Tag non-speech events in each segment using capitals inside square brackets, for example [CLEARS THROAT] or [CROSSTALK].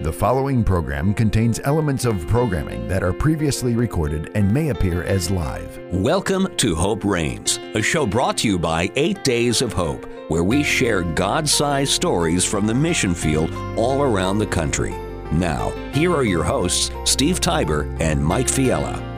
The following program contains elements of programming that are previously recorded and may appear as live. Welcome to Hope Reigns, a show brought to you by Eight Days of Hope, where we share God sized stories from the mission field all around the country. Now, here are your hosts, Steve Tybor and Mike Fiella.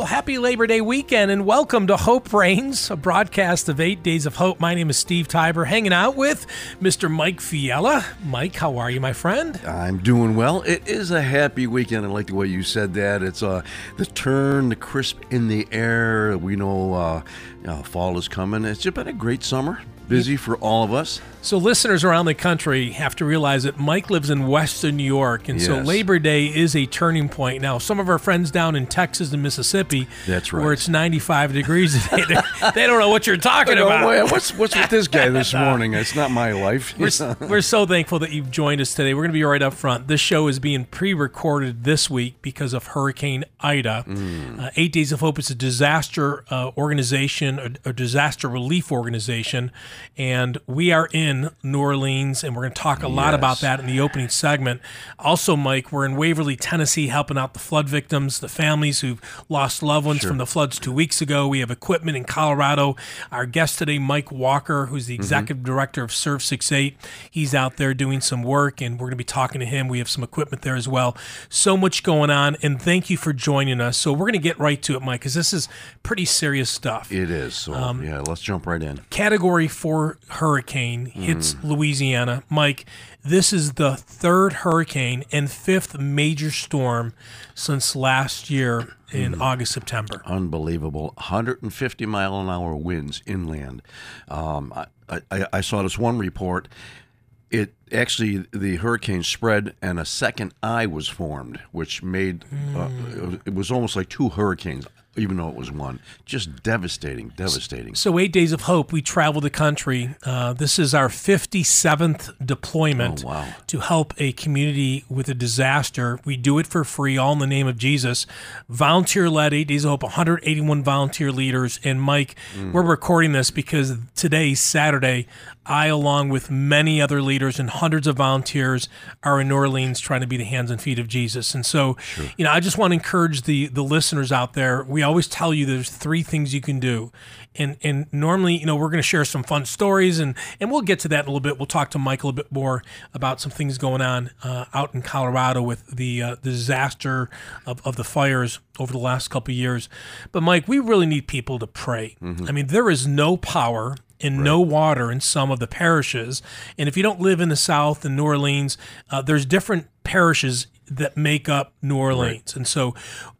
Well, happy Labor Day weekend and welcome to Hope Reigns, a broadcast of eight days of hope. My name is Steve Tybor, hanging out with Mr. Mike Fiella. Mike, how are you, my friend? I'm doing well. It is a happy weekend. I like the way you said that. It's uh, the turn, the crisp in the air. We know uh, know, fall is coming. It's been a great summer. Busy for all of us. So, listeners around the country have to realize that Mike lives in Western New York, and so Labor Day is a turning point. Now, some of our friends down in Texas and Mississippi, That's right, where it's 95 degrees [LAUGHS] today, they- don't know what you're talking about. wait, what's what's with this guy this [LAUGHS] morning? It's not my life. We're, [LAUGHS] we're so thankful that you've joined us today. We're going to be right up front. This show is being pre recorded this week because of Hurricane Ida. Mm. Uh, Eight Days of Hope is a disaster uh, organization, a, a disaster relief organization, and we are in New Orleans, and we're going to talk a lot about that in the opening segment. Also, Mike, we're in Waverly, Tennessee, helping out the flood victims, the families who've lost loved ones from the floods two weeks ago. We have equipment in Colorado. Our guest today, Mike Walker, who's the executive director of Serve 68, he's out there doing some work, and we're going to be talking to him. We have some equipment there as well. So much going on, and thank you for joining us. So we're going to get right to it, Mike, because this is pretty serious stuff. It is. So Um, yeah, let's jump right in. Category 4 hurricane hits Louisiana. Mike, this is the third hurricane and fifth major storm since last year in August, September. Unbelievable. 150 mile an hour winds inland. Um, I, I, I saw this one report. It actually the hurricane spread and a second eye was formed, which made uh, it was almost like two hurricanes, even though it was one. Just devastating, devastating. So, Eight Days of Hope, we travel the country. Uh, this is our 57th deployment Oh, wow. to help a community with a disaster. We do it for free, all in the name of Jesus. Volunteer led, Eight Days of Hope, 181 volunteer leaders. And Mike, Mm. we're recording this because today, Saturday, I, along with many other leaders and hundreds of volunteers, are in New Orleans trying to be the hands and feet of Jesus. And so, you know, I just want to encourage the the listeners out there. We always tell you there's three things you can do. And and normally, you know, we're going to share some fun stories and and we'll get to that in a little bit. We'll talk to Mike a little bit more about some things going on uh, out in Colorado with the uh, disaster of, of the fires over the last couple of years. But Mike, we really need people to pray. I mean, there is no power and no water in some of the parishes. And if you don't live in the South in New Orleans, uh, there's different parishes that make up New Orleans. And so,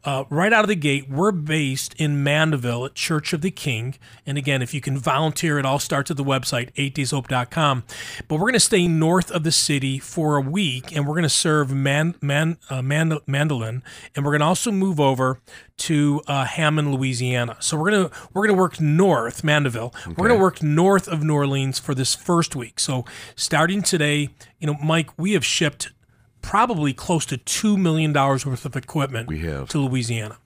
uh, right out of the gate, we're based in Mandeville at Church of the King. And again, if you can volunteer, it all starts at the website, 8dayshope.com. But we're going to stay north of the city for a week and we're going to serve man, man, uh, Mand- Mandolin. And we're going to also move over to uh, Hammond, Louisiana. So we're gonna we're gonna work north, Mandeville. We're gonna work north of New Orleans for this first week. So starting today, you know, Mike, we have shipped probably close to two million dollars worth of equipment We have. to Louisiana.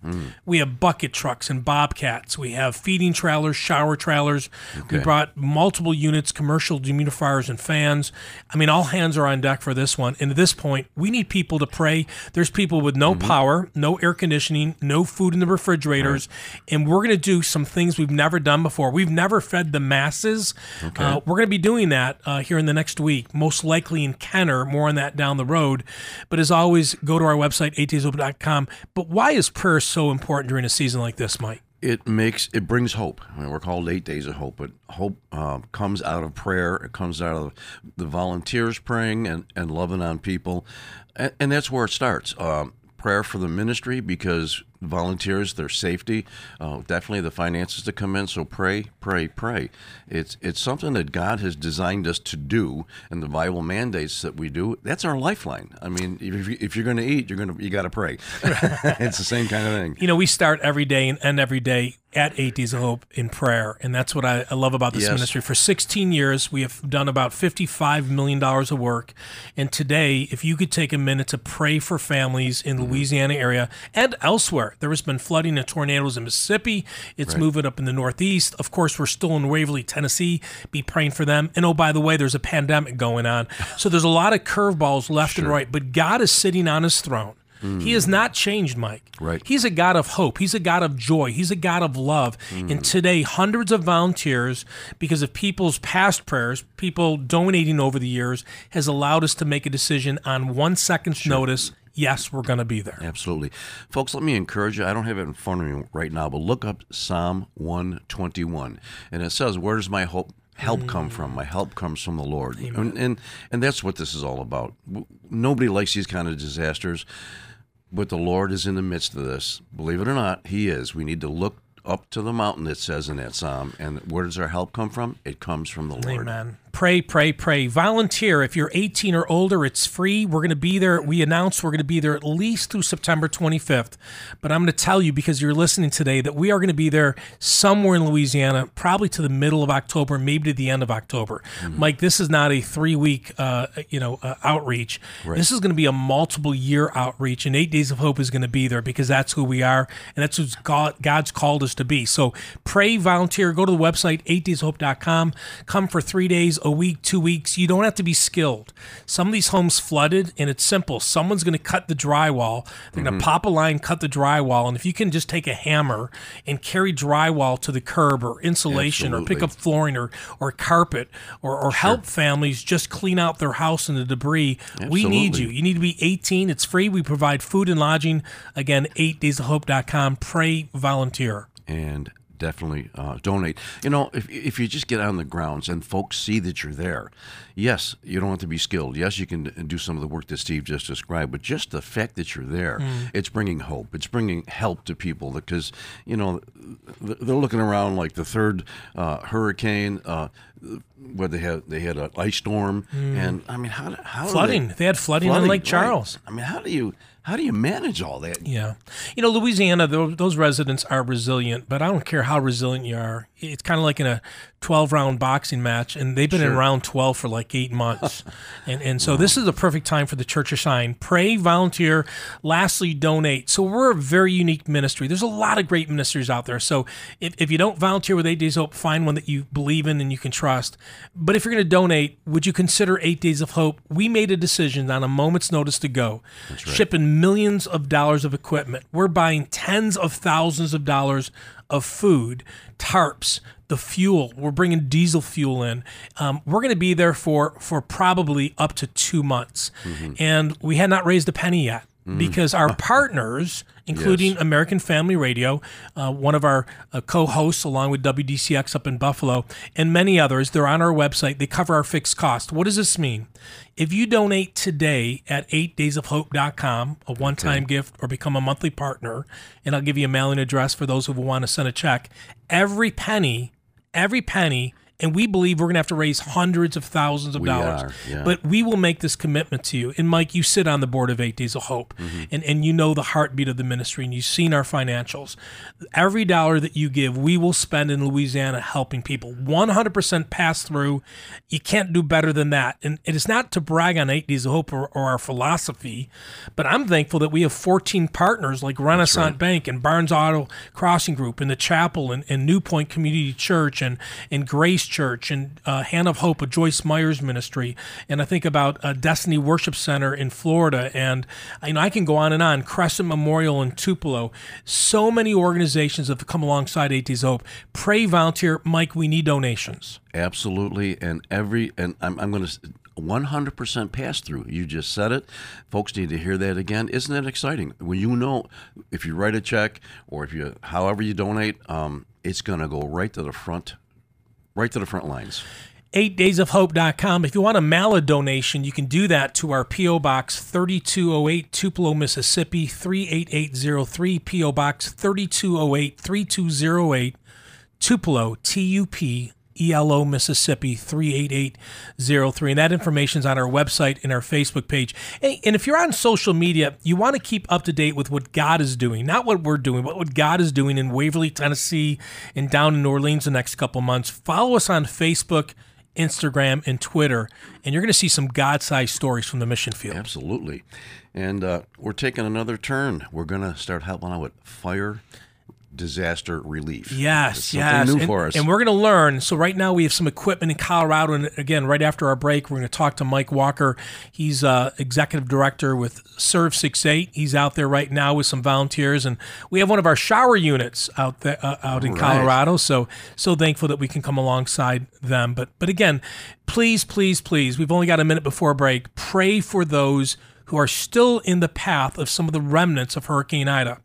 We have bucket trucks and bobcats. We have feeding trailers, shower trailers. We brought multiple units, commercial dehumidifiers and fans. I mean, all hands are on deck for this one. And at this point, we need people to pray. There's people with no power, no air conditioning, no food in the refrigerators, and we're going to do some things we've never done before. We've never fed the masses. Uh, we're going to be doing that uh, here in the next week, most likely in Kenner. More on that down the road. But as always, go to our website, 8daysofhope.com. But why is prayer so important during a season like this, Mike? it makes it brings hope. I mean, we're called eight days of hope, but hope uh, comes out of prayer. It comes out of the volunteers praying and, and loving on people, and, and that's where it starts. Um, prayer for the ministry because volunteers, their safety, uh, definitely the finances to come in. So pray, pray, pray. It's it's something that God has designed us to do, and the Bible mandates that we do. That's our lifeline. I mean, if, you, you're going to eat, you're going to you got to pray. [LAUGHS] it's the same kind of thing. You know, we start every day and end every day at Eight Days of Hope in prayer. And that's what I, I love about this Yes. ministry. For 16 years, we have done about $55 million of work. And today, if you could take a minute to pray for families in the Louisiana area and elsewhere, there has been flooding and tornadoes in Mississippi. It's moving up in the Northeast. Of course, we're still in Waverly, Tennessee. Be praying for them. And oh, by the way, there's a pandemic going on. So there's a lot of curveballs left and right. But God is sitting on his throne. He has not changed, Mike. Right. He's a God of hope. He's a God of joy. He's a God of love. Mm. And today, hundreds of volunteers, because of people's past prayers, people donating over the years, has allowed us to make a decision on one second's notice. Yes, we're going to be there. Absolutely. Folks, let me encourage you. I don't have it in front of me right now, but look up Psalm 121. And it says, Where does my hope help come from? My help comes from the Lord. And, and and that's what this is all about. Nobody likes these kind of disasters, but the Lord is in the midst of this. Believe it or not, He is. We need to look up to the mountain, it says in that psalm. And where does our help come from? It comes from the Lord. Amen. Pray, pray, pray. Volunteer. If you're 18 or older, it's free. We're going to be there. We announced we're going to be there at least through September 25th. But I'm going to tell you because you're listening today that we are going to be there somewhere in Louisiana, probably to the middle of October, maybe to the end of October. Mike, this is not a three week, uh, you know, uh, outreach. This is going to be a multiple year outreach, and Eight Days of Hope is going to be there because that's who we are, and that's who God, God's called us to be. So pray, volunteer. Go to the website eightdayshope.com. Come for three days, a week, two weeks. You don't have to be skilled. Some of these homes flooded, and it's simple. Someone's going to cut the drywall. They're going to mm-hmm. pop a line, cut the drywall, and if you can just take a hammer and carry drywall to the curb or insulation or pick up flooring or, or carpet or, or help families just clean out their house and the debris. We need you. You need to be 18. It's free. We provide food and lodging. Again, 8daysofhope.com. Pray, volunteer. and definitely uh, donate. You know, if if you just get on the grounds and folks see that you're there, yes, you don't have to be skilled. Yes, you can do some of the work that Steve just described, but just the fact that you're there, it's bringing hope. It's bringing help to people because you know they're looking around like the third uh, hurricane. Uh, where they had they had an ice storm, and I mean, how how Flooding. They had flooding on Lake right. Charles. I mean, how do you how do you manage all that? Yeah. You know, Louisiana, those residents are resilient, but I don't care how resilient you are. It's kind of like in a 12 round boxing match, and they've been in round 12 for like eight months. [LAUGHS] and, and so this is the perfect time for the Church to Shine. Pray, volunteer, lastly, donate. So we're a very unique ministry. There's a lot of great ministries out there. So if, if you don't volunteer with Eight Days of Hope, find one that you believe in and you can trust. But if you're going to donate, would you consider Eight Days of Hope? We made a decision on a moment's notice to go, shipping millions of dollars of equipment. We're buying tens of thousands of dollars of food, tarps, the fuel. We're bringing diesel fuel in. Um, we're going to be there for for probably up to two months, and we had not raised a penny yet because our [LAUGHS] partners, including American Family Radio, uh, one of our uh, co-hosts, along with WDCX up in Buffalo, and many others, they're on our website. They cover our fixed cost. What does this mean? If you donate today at 8daysofhope.com, a one-time gift, or become a monthly partner, and I'll give you a mailing address for those who want to send a check, every penny, every penny and we believe we're going to have to raise hundreds of thousands of We dollars. are, yeah. But we will make this commitment to you. And Mike, you sit on the board of Eight Days of Hope, mm-hmm. and, and you know the heartbeat of the ministry, and you've seen our financials. Every dollar that you give, we will spend in Louisiana helping people. 100% pass through. You can't do better than that. And it is not to brag on Eight Days of Hope or, or our philosophy, but I'm thankful that we have 14 partners like Renasant Bank and Barnes Auto Crossing Group and the Chapel and, and New Point Community Church and, and Grace Church and uh, Hand of Hope, a Joyce Myers ministry. And I think about uh, Destiny Worship Center in Florida. And you know, I can go on and on. Crescent Memorial in Tupelo. So many organizations have come alongside Eight Hope. Pray, volunteer. Mike, we need donations. Absolutely, and every and I'm, I'm going to 100% pass through. You just said it. Folks need to hear that again. Isn't that exciting? When you know if you write a check or if you however you donate, um, it's going to go right to the front, right to the front lines. 8daysofhope.com. If you want a mail a donation, you can do that to our P.O. Box 3208, Tupelo, Mississippi 38803, P.O. Box 3208 3208, Tupelo, T U P ELO Mississippi 38803. And that information is on our website and our Facebook page. And, and if you're on social media, you want to keep up to date with what God is doing, not what we're doing, but what God is doing in Waverly, Tennessee, and down in New Orleans the next couple months. Follow us on Facebook. Instagram and Twitter, and you're going to see some God-sized stories from the mission field. Absolutely, and uh, we're taking another turn. We're going to start helping out with fire disaster relief. Yes, yes. New and, for us. and we're going to learn. So right now we have some equipment in Colorado, and again, right after our break, we're going to talk to Mike Walker. He's uh, executive director with Serve 68. He's out there right now with some volunteers, and we have one of our shower units out there uh, out in Right. Colorado. So so thankful that we can come alongside them. But but again, please, please, please. We've only got a minute before break. Pray for those who are still in the path of some of the remnants of Hurricane Ida.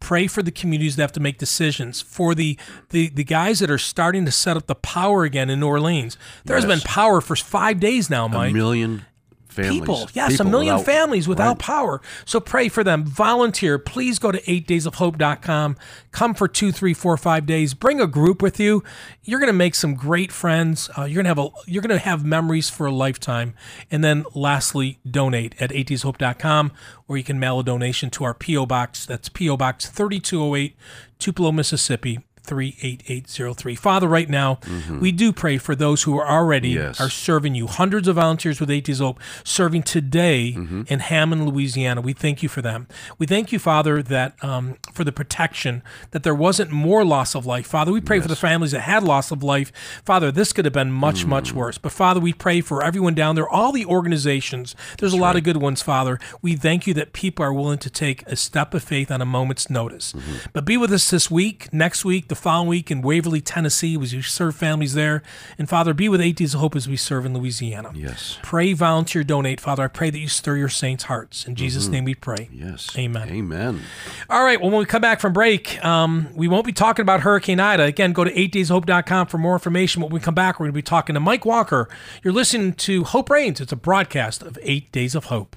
Pray for the communities that have to make decisions, for the, the, the guys that are starting to set up the power again in New Orleans. There's Yes. been power for five days now, a million families. People, yes, people a million without- families without right. power. So pray for them. Volunteer. Please go to 8daysofhope.com. Come for two, three, four, five days. Bring a group with you. You're going to make some great friends. Uh, you're going to have a you're going to have memories for a lifetime. And then lastly, donate at 8dayshope.com or you can mail a donation to our PO box. That's PO Box 3208, Tupelo, Mississippi. 38803. Father, right now, we do pray for those who are already Mm-hmm. Yes. are serving you. Hundreds of volunteers with 8 Days Hope serving today Mm-hmm. in Hammond, Louisiana. We thank you for them. We thank you, Father, that um, for the protection, that there wasn't more loss of life. Father, we pray for the families that had loss of life. Father, this could have been much, Mm. much worse. But Father, we pray for everyone down there, all the organizations. There's a lot of good ones, Father. We thank you that people are willing to take a step of faith on a moment's notice. Mm-hmm. But be with us this week, next week, the following week in Waverly, Tennessee, as we serve families there. And Father, be with 8 Days of Hope as we serve in Louisiana. Yes. Pray, volunteer, donate. Father, I pray that you stir your saints' hearts. In Jesus' name we pray. Mm-hmm. Yes. Amen. Amen. All right. Well, when we come back from break, um, we won't be talking about Hurricane Ida. Again, go to 8dayshope.com for more information. When we come back, we're going to be talking to Mike Walker. You're listening to Hope Reigns. It's a broadcast of Eight Days of Hope.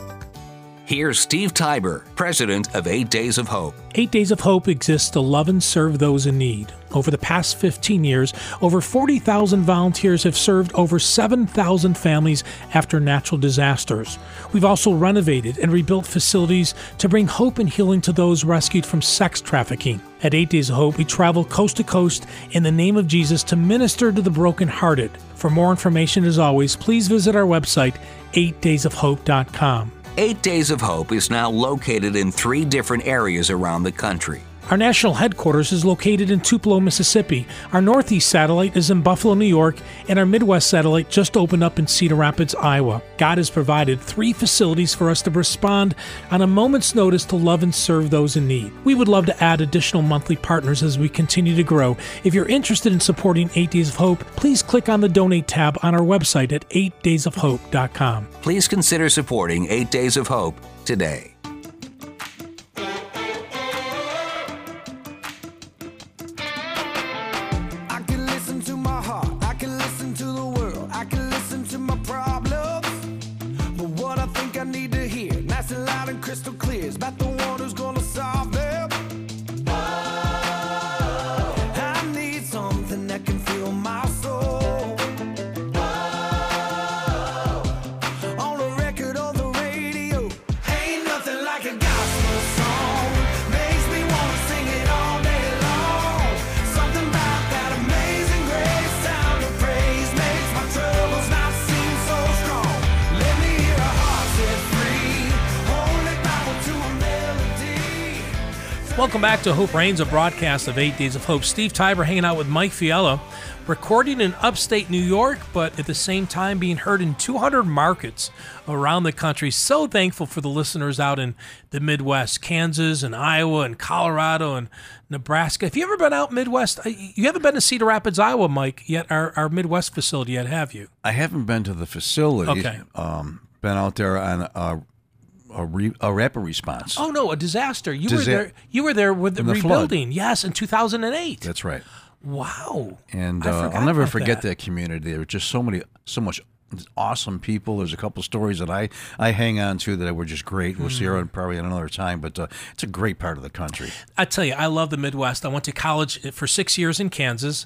Here's Steve Tybor, president of Eight Days of Hope. Eight Days of Hope exists to love and serve those in need. Over the past 15 years, over 40,000 volunteers have served over 7,000 families after natural disasters. We've also renovated and rebuilt facilities to bring hope and healing to those rescued from sex trafficking. At Eight Days of Hope, we travel coast to coast in the name of Jesus to minister to the brokenhearted. For more information, as always, please visit our website, 8daysofhope.com. Eight Days of Hope is now located in three different areas around the country. Our national headquarters is located in Tupelo, Mississippi. Our Northeast satellite is in Buffalo, New York, and our Midwest satellite just opened up in Cedar Rapids, Iowa. God has provided three facilities for us to respond on a moment's notice to love and serve those in need. We would love to add additional monthly partners as we continue to grow. If you're interested in supporting 8 Days of Hope, please click on the donate tab on our website at 8daysofhope.com. Please consider supporting Eight Days of Hope today. Back to Hope Reigns, a broadcast of Eight Days of Hope. Steve Tybor hanging out with Mike Fiella, recording in upstate New York, but at the same time being heard in 200 markets around the country. So thankful for the listeners out in the Midwest, Kansas and Iowa and Colorado and Nebraska. Have you ever been out Midwest? Uh, You haven't been to Cedar Rapids, Iowa, Mike, yet our, our Midwest facility yet, have you? I haven't been to the facility. Okay. Um, been out there on a, a, re, a rapid response. Oh no, a disaster! You were there. You were there with the the flood. rebuilding. Yes, in 2008. That's right. wow. And uh, I'll never forget that. that. community. There were just so many, so much awesome people. There's a couple stories that I, I hang on to that were just great. We'll see Hmm. her probably at another time, but uh, it's a great part of the country. I tell you, I love the Midwest. I went to college for six years in Kansas.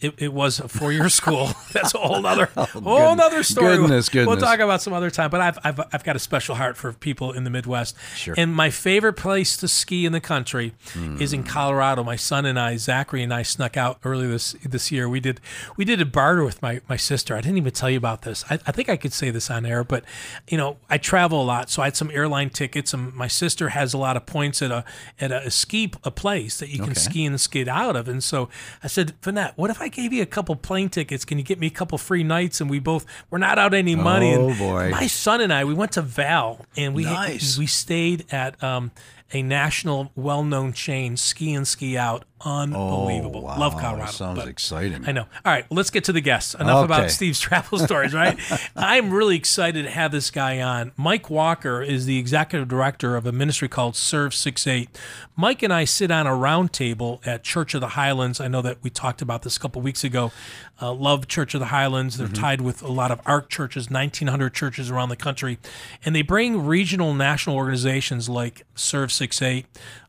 It, it was a four-year school. [LAUGHS] That's a whole other, [LAUGHS] whole other story. Oh, goodness, We'll talk about some other time. But I've, I've, I've got a special heart for people in the Midwest. Sure. And my favorite place to ski in the country is Hmm. in Colorado. My son and I, Zachary and I, snuck out early this this year. We did we did a barter with my my sister. I didn't even tell you about this. I, I think I could say this on air, but you know, I travel a lot, so I had some airline tickets, and my sister has a lot of points at a at a, ski a place that you can Okay. ski and skid out of. And so I said, Vanette, what if I gave you a couple plane tickets? Can you get me a couple free nights? And we both we're not out any money. Oh, and boy. My son and I, we went to Vail, and we Nice. we stayed at um, a national well-known chain, Ski and Ski Out. Unbelievable. Oh, wow. Love Colorado. Sounds exciting. I know. All right, let's get to the guests. Enough about Steve's travel stories, right? [LAUGHS] I'm really excited to have this guy on. Mike Walker is the executive director of a ministry called Serve 68. Mike and I sit on a round table at Church of the Highlands. I know that we talked about this a couple weeks ago. Uh, love Church of the Highlands. They're tied with a lot of ARC churches, 1,900 churches around the country. And they bring regional national organizations like Serve 68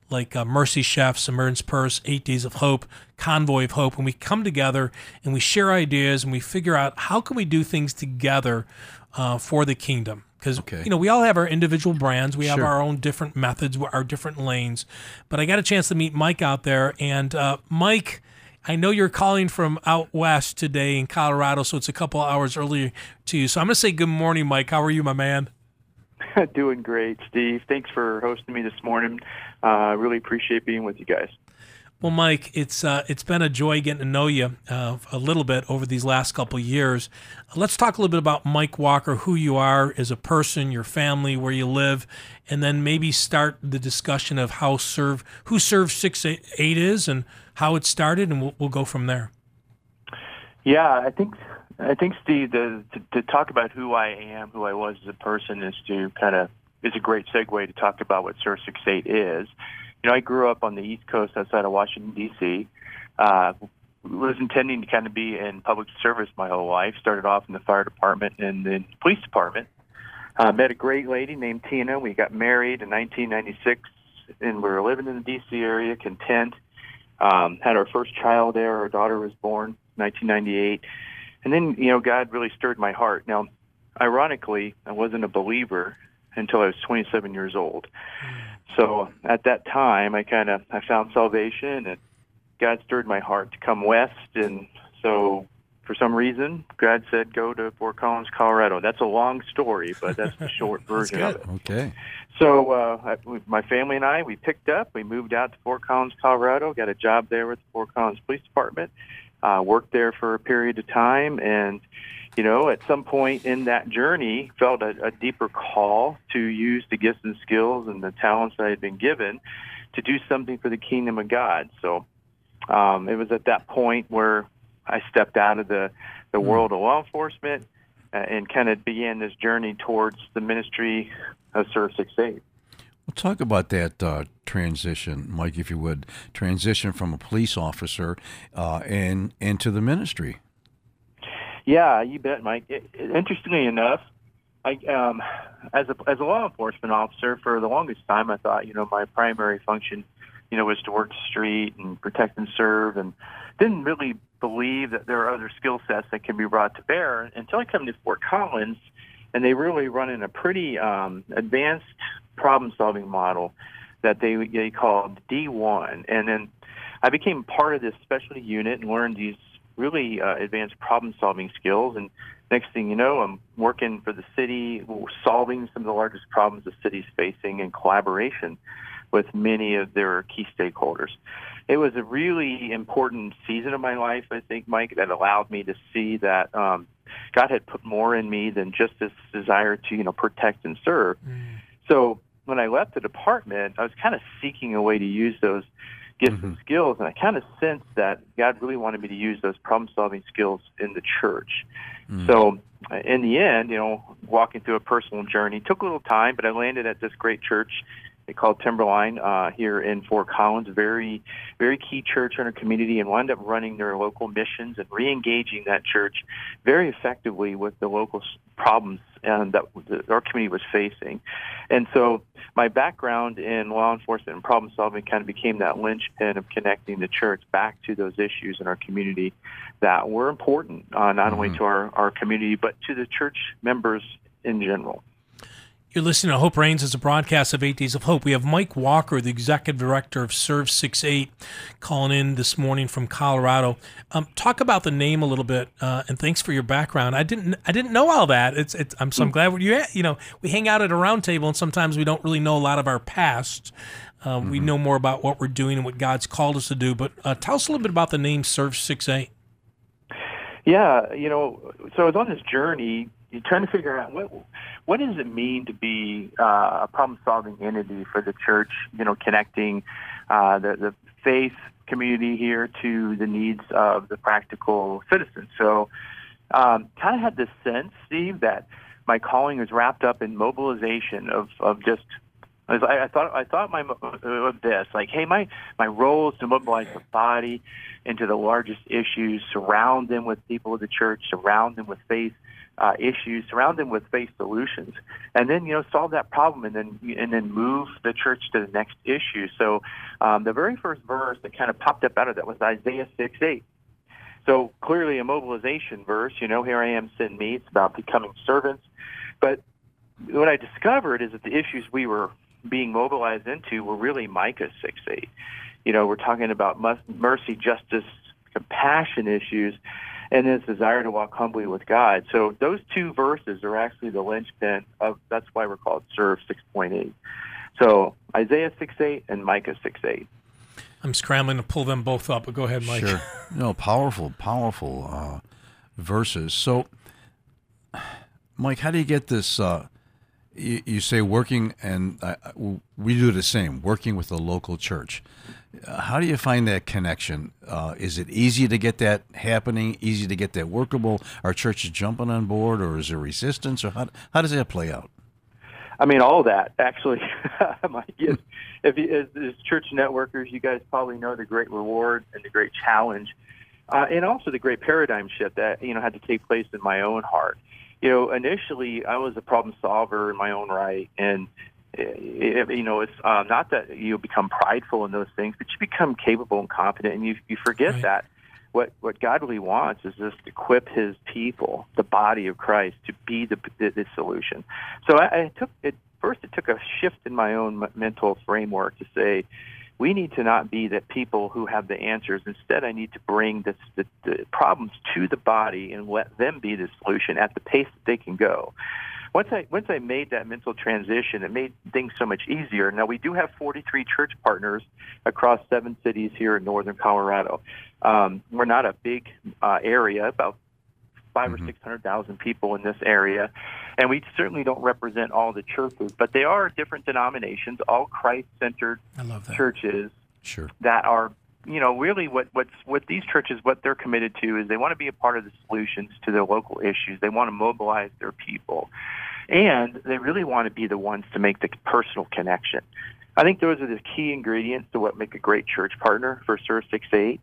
like uh, Mercy Chef, Samaritan's Purse, Eight Days of Hope, Convoy of Hope, and we come together and we share ideas and we figure out how can we do things together uh, for the kingdom. Because Okay. you know we all have our individual brands, we have Sure. our own different methods, our different lanes. But I got a chance to meet Mike out there, and uh, Mike. I know you're calling from out west today in Colorado, so it's a couple hours earlier to you. So I'm going to say good morning, Mike. How are you, my man? [LAUGHS] Doing great, Steve. Thanks for hosting me this morning. Uh, I really appreciate being with you guys. Well, Mike, it's uh, it's been a joy getting to know you uh, a little bit over these last couple of years. Let's talk a little bit about Mike Walker, who you are as a person, your family, where you live, and then maybe start the discussion of how serve who Serve Six Eight is and how it started, and we'll, we'll go from there. Yeah, I think I think Steve the, to, to talk about who I am, who I was as a person, is to kind of is a great segue to talk about what Serve Six Eight is. You know, I grew up on the East Coast outside of Washington D.C. Uh, was intending to kind of be in public service my whole life. Started off in the fire department and then police department. Uh, met a great lady named Tina. We got married in 1996, and we were living in the D.C. area, content. Um, had our first child there. Our daughter was born 1998, and then you know God really stirred my heart. Now, ironically, I wasn't a believer until I was 27 years old. So at that time, I kind of I found salvation, and God stirred my heart to come west. And so, for some reason, God said, "Go to Fort Collins, Colorado." That's a long story, but that's the short [LAUGHS] version of it. Okay. So uh, I, my family and I, we picked up. We moved out to Fort Collins, Colorado. Got a job there with the Fort Collins Police Department. Uh, worked there for a period of time, and you know, at some point in that journey, felt a, a deeper call to use the gifts and skills and the talents that I had been given to do something for the kingdom of God. So um, it was at that point where I stepped out of the the world of law enforcement uh, and kind of began this journey towards the ministry of Serve Six Eight. Well, talk about that uh, transition, Mike, if you would. Transition from a police officer uh, and into the ministry. Yeah, you bet, Mike. It, it- interestingly enough, I um, as a as a law enforcement officer for the longest time, I thought you know my primary function, you know, was to work the street and protect and serve, and didn't really believe that there are other skill sets that can be brought to bear until I come to Fort Collins, and they really run in a pretty um, advanced problem-solving model that they they called D1, and then I became part of this specialty unit and learned these really uh, advanced problem-solving skills. And next thing you know, I'm working for the city, solving some of the largest problems the city's facing in collaboration with many of their key stakeholders. It was a really important season of my life, I think, Mike, that allowed me to see that um, God had put more in me than just this desire to, you know, protect and serve. So when I left the department, I was kind of seeking a way to use those gifts and skills, and I kind of sensed that God really wanted me to use those problem-solving skills in the church. So uh, in the end, you know, walking through a personal journey took a little time, but I landed at this great church they called Timberline uh, here in Fort Collins. Very, very key church in our community, and wound up running their local missions and re-engaging that church very effectively with the local problems and that the, our community was facing. And so, my background in law enforcement and problem solving kind of became that linchpin of connecting the church back to those issues in our community that were important, uh, not only to our, our community but to the church members in general. You're listening to Hope Reigns as a broadcast of Eight Days of Hope. We have Mike Walker, the executive director of Serve 68, calling in this morning from Colorado. Um, talk about the name a little bit, uh, and thanks for your background. I didn't, I didn't know all that. It's, it's I'm so I'm glad you, you know, we hang out at a round table, and sometimes we don't really know a lot of our past. Uh, We know more about what we're doing and what God's called us to do. But uh, tell us a little bit about the name Serve 68. Yeah, you know, so I was on this journey, you're trying to figure out what what does it mean to be uh, a problem-solving entity for the church. You know, connecting uh, the the faith community here to the needs of the practical citizen. So, um, kind of had this sense, Steve, that my calling was wrapped up in mobilization of of just I, I thought I thought my of this like, hey, my my role is to mobilize the body into the largest issues, surround them with people of the church, surround them with faith uh, issues, surround them with faith solutions, and then you know solve that problem, and then and then move the church to the next issue. So um, the very first verse that kind of popped up out of that was Isaiah six eight. So clearly a mobilization verse. You know, here I am, send me. It's about becoming servants, but what I discovered is that the issues we were being mobilized into were really Micah 6 8. You know, we're talking about mercy, justice, compassion issues, and this desire to walk humbly with God. So those two verses are actually the linchpin of that's why we're called Serve 6.8. So Isaiah 6 8 and Micah 6 8. I'm scrambling to pull them both up, but go ahead, Mike. Sure. No, powerful, powerful uh, verses. So, Mike, how do you get this? Uh, you, you say working, and uh, we do the same, working with a local church. How do you find that connection? Uh, is it easy to get that happening? Easy to get that workable? Are churches jumping on board, or is there resistance, or how, how does that play out? I mean, all that actually. [LAUGHS] My guess, if you, as, as church networkers, you guys probably know the great reward and the great challenge, uh, and also the great paradigm shift that you know had to take place in my own heart. You know, initially I was a problem solver in my own right, and it, you know, it's uh, not that you become prideful in those things, but you become capable and competent, and you you forget Right. that what what God really wants is just to equip His people, the body of Christ, to be the the, the solution. So I, I took it first. It took a shift in my own m- mental framework to say we need to not be the people who have the answers. Instead, I need to bring the, the problems to the body and let them be the solution at the pace that they can go. Once I once I made that mental transition, it made things so much easier. Now we do have 43 church partners across seven cities here in northern Colorado. Um, we're not a big uh, area, about 5 or mm-hmm. six hundred thousand people in this area, and we certainly don't represent all the churches, but they are different denominations, all Christ-centered I love that. churches Sure. that are you know really what what's what these churches what they're committed to is they want to be a part of the solutions to their local issues they want to mobilize their people and they really want to be the ones to make the personal connection i think those are the key ingredients to what make a great church partner for serve 68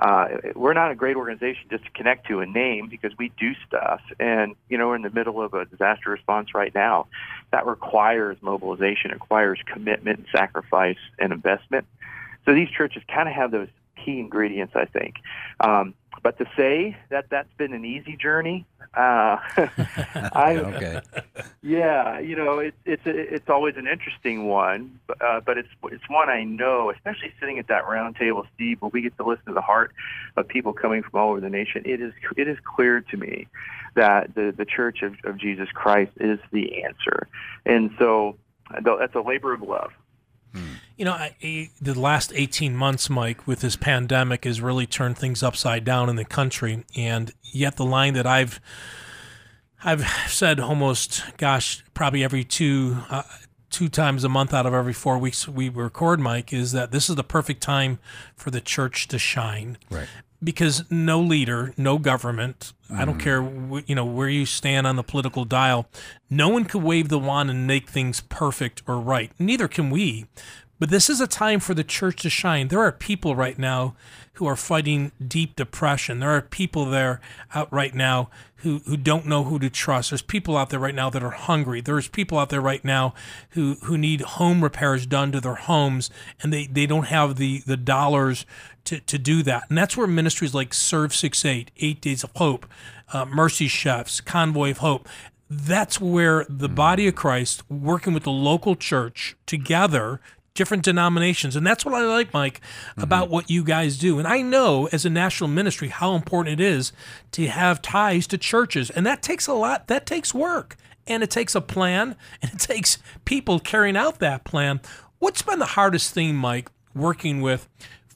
uh, we're not a great organization just to connect to a name because we do stuff. And you know we're in the middle of a disaster response right now. That requires mobilization requires commitment sacrifice and investment. So these churches kind of have those key ingredients, I think. Um, but to say that that's been an easy journey, uh, [LAUGHS] I, Okay. yeah, you know, it's it's it's always an interesting one, but, uh, but it's it's one I know, especially sitting at that round table, Steve, where we get to listen to the heart of people coming from all over the nation. It is it is clear to me that the the Church of, of Jesus Christ is the answer, and so that's a labor of love. You know, I, the last 18 months, Mike, with this pandemic has really turned things upside down in the country. And yet, the line that I've I've said almost, gosh, probably every two uh, two times a month out of every four weeks we record, Mike, is that this is the perfect time for the church to shine. Right. Because no leader, no government, I don't mm. care, wh- you know, where you stand on the political dial, no one could wave the wand and make things perfect or right. Neither can we. But this is a time for the church to shine. There are people right now who are fighting deep depression. There are people there out right now who, who don't know who to trust. There's people out there right now that are hungry. There's people out there right now who, who need home repairs done to their homes and they, they don't have the, the dollars to, to do that. And that's where ministries like Serve 6 8, Days of Hope, uh, Mercy Chefs, Convoy of Hope, that's where the body of Christ working with the local church together different denominations. And that's what i like mike about what you guys do. And i know as a national ministry how important it is to have ties to churches. And that takes a lot that takes work. And it takes a plan [LAUGHS] and it takes people carrying out that plan. What's been the hardest thing mike working with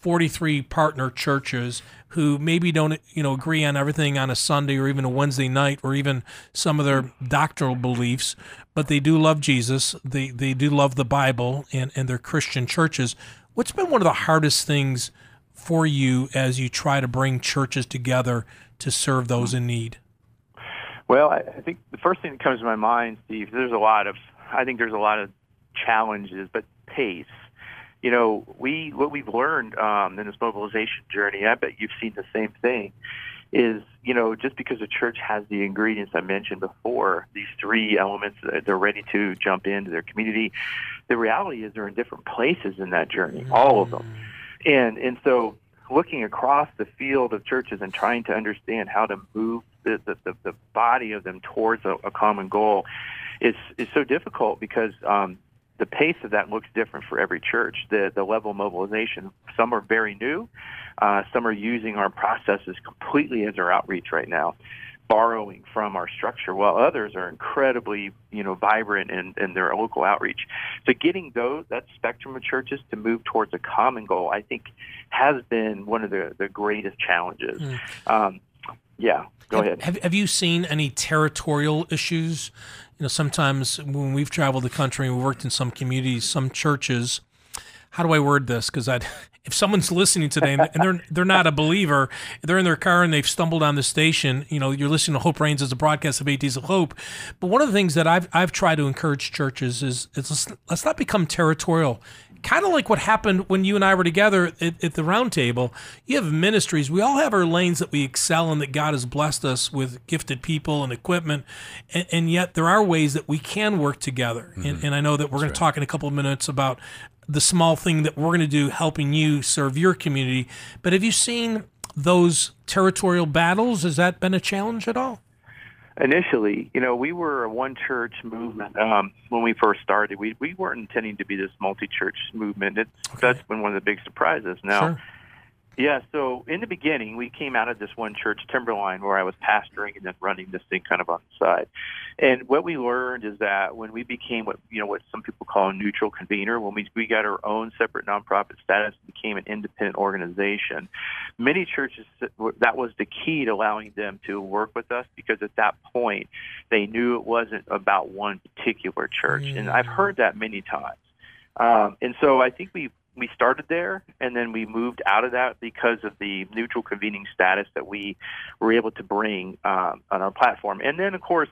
43 partner churches who maybe don't you know agree on everything on a Sunday or even a Wednesday night or even some of their doctrinal beliefs, but they do love Jesus, they they do love the Bible and and their Christian churches. What's been one of the hardest things for you as you try to bring churches together to serve those in need? Well, I, I think the first thing that comes to my mind, Steve, there's a lot of, I think there's a lot of challenges, but pace. You know, we what we've learned um, in this mobilization journey, I bet you've seen the same thing, is you know just because a church has the ingredients I mentioned before, these three elements, they're ready to jump into their community. The reality is they're in different places in that journey, all of them, and and so looking across the field of churches and trying to understand how to move the, the, the, the body of them towards a, a common goal is is so difficult because um, the pace of that looks different for every church. The the level of mobilization. Some are very new. Uh, some are using our processes completely as our outreach right now, borrowing from our structure, while others are incredibly you know vibrant in, in their local outreach. So getting those that spectrum of churches to move towards a common goal, I think, has been one of the the greatest challenges. Um, yeah, go have, ahead. Have, have you seen any territorial issues? You know, sometimes when we've traveled the country and we worked in some communities, some churches. How do I word this? Because I, [LAUGHS] if someone's listening today and they're they're not a believer, they're in their car and they've stumbled on the station. You know, you're listening to Hope Reigns as a broadcast of Eight Days of Hope. But one of the things that I've I've tried to encourage churches is, is let's not become territorial kind of like what happened when you and I were together at, at the round table. You have ministries. We all have our lanes that we excel in, that God has blessed us with gifted people and equipment. And, and yet there are ways that we can work together. And, mm-hmm. and I know that we're going to talk in a couple of minutes about the small thing that we're going to do helping you serve your community. But have you seen those territorial battles? Has that been a challenge at all? Initially, you know, we were a one church movement um, when we first started. We we weren't intending to be this multi church movement. It's that's been one of the big surprises. Now, Sure. Yeah. So in the beginning, we came out of this one church, Timberline, where I was pastoring and then running this thing kind of on the side. And what we learned is that when we became what you know what some people call a neutral convener, when we we got our own separate nonprofit status, and became an independent organization. Many churches that was the key to allowing them to work with us because at that point they knew it wasn't about one particular church, and I've heard that many times. Um, and so I think we we started there, and then we moved out of that because of the neutral convening status that we were able to bring um, on our platform. And then, of course,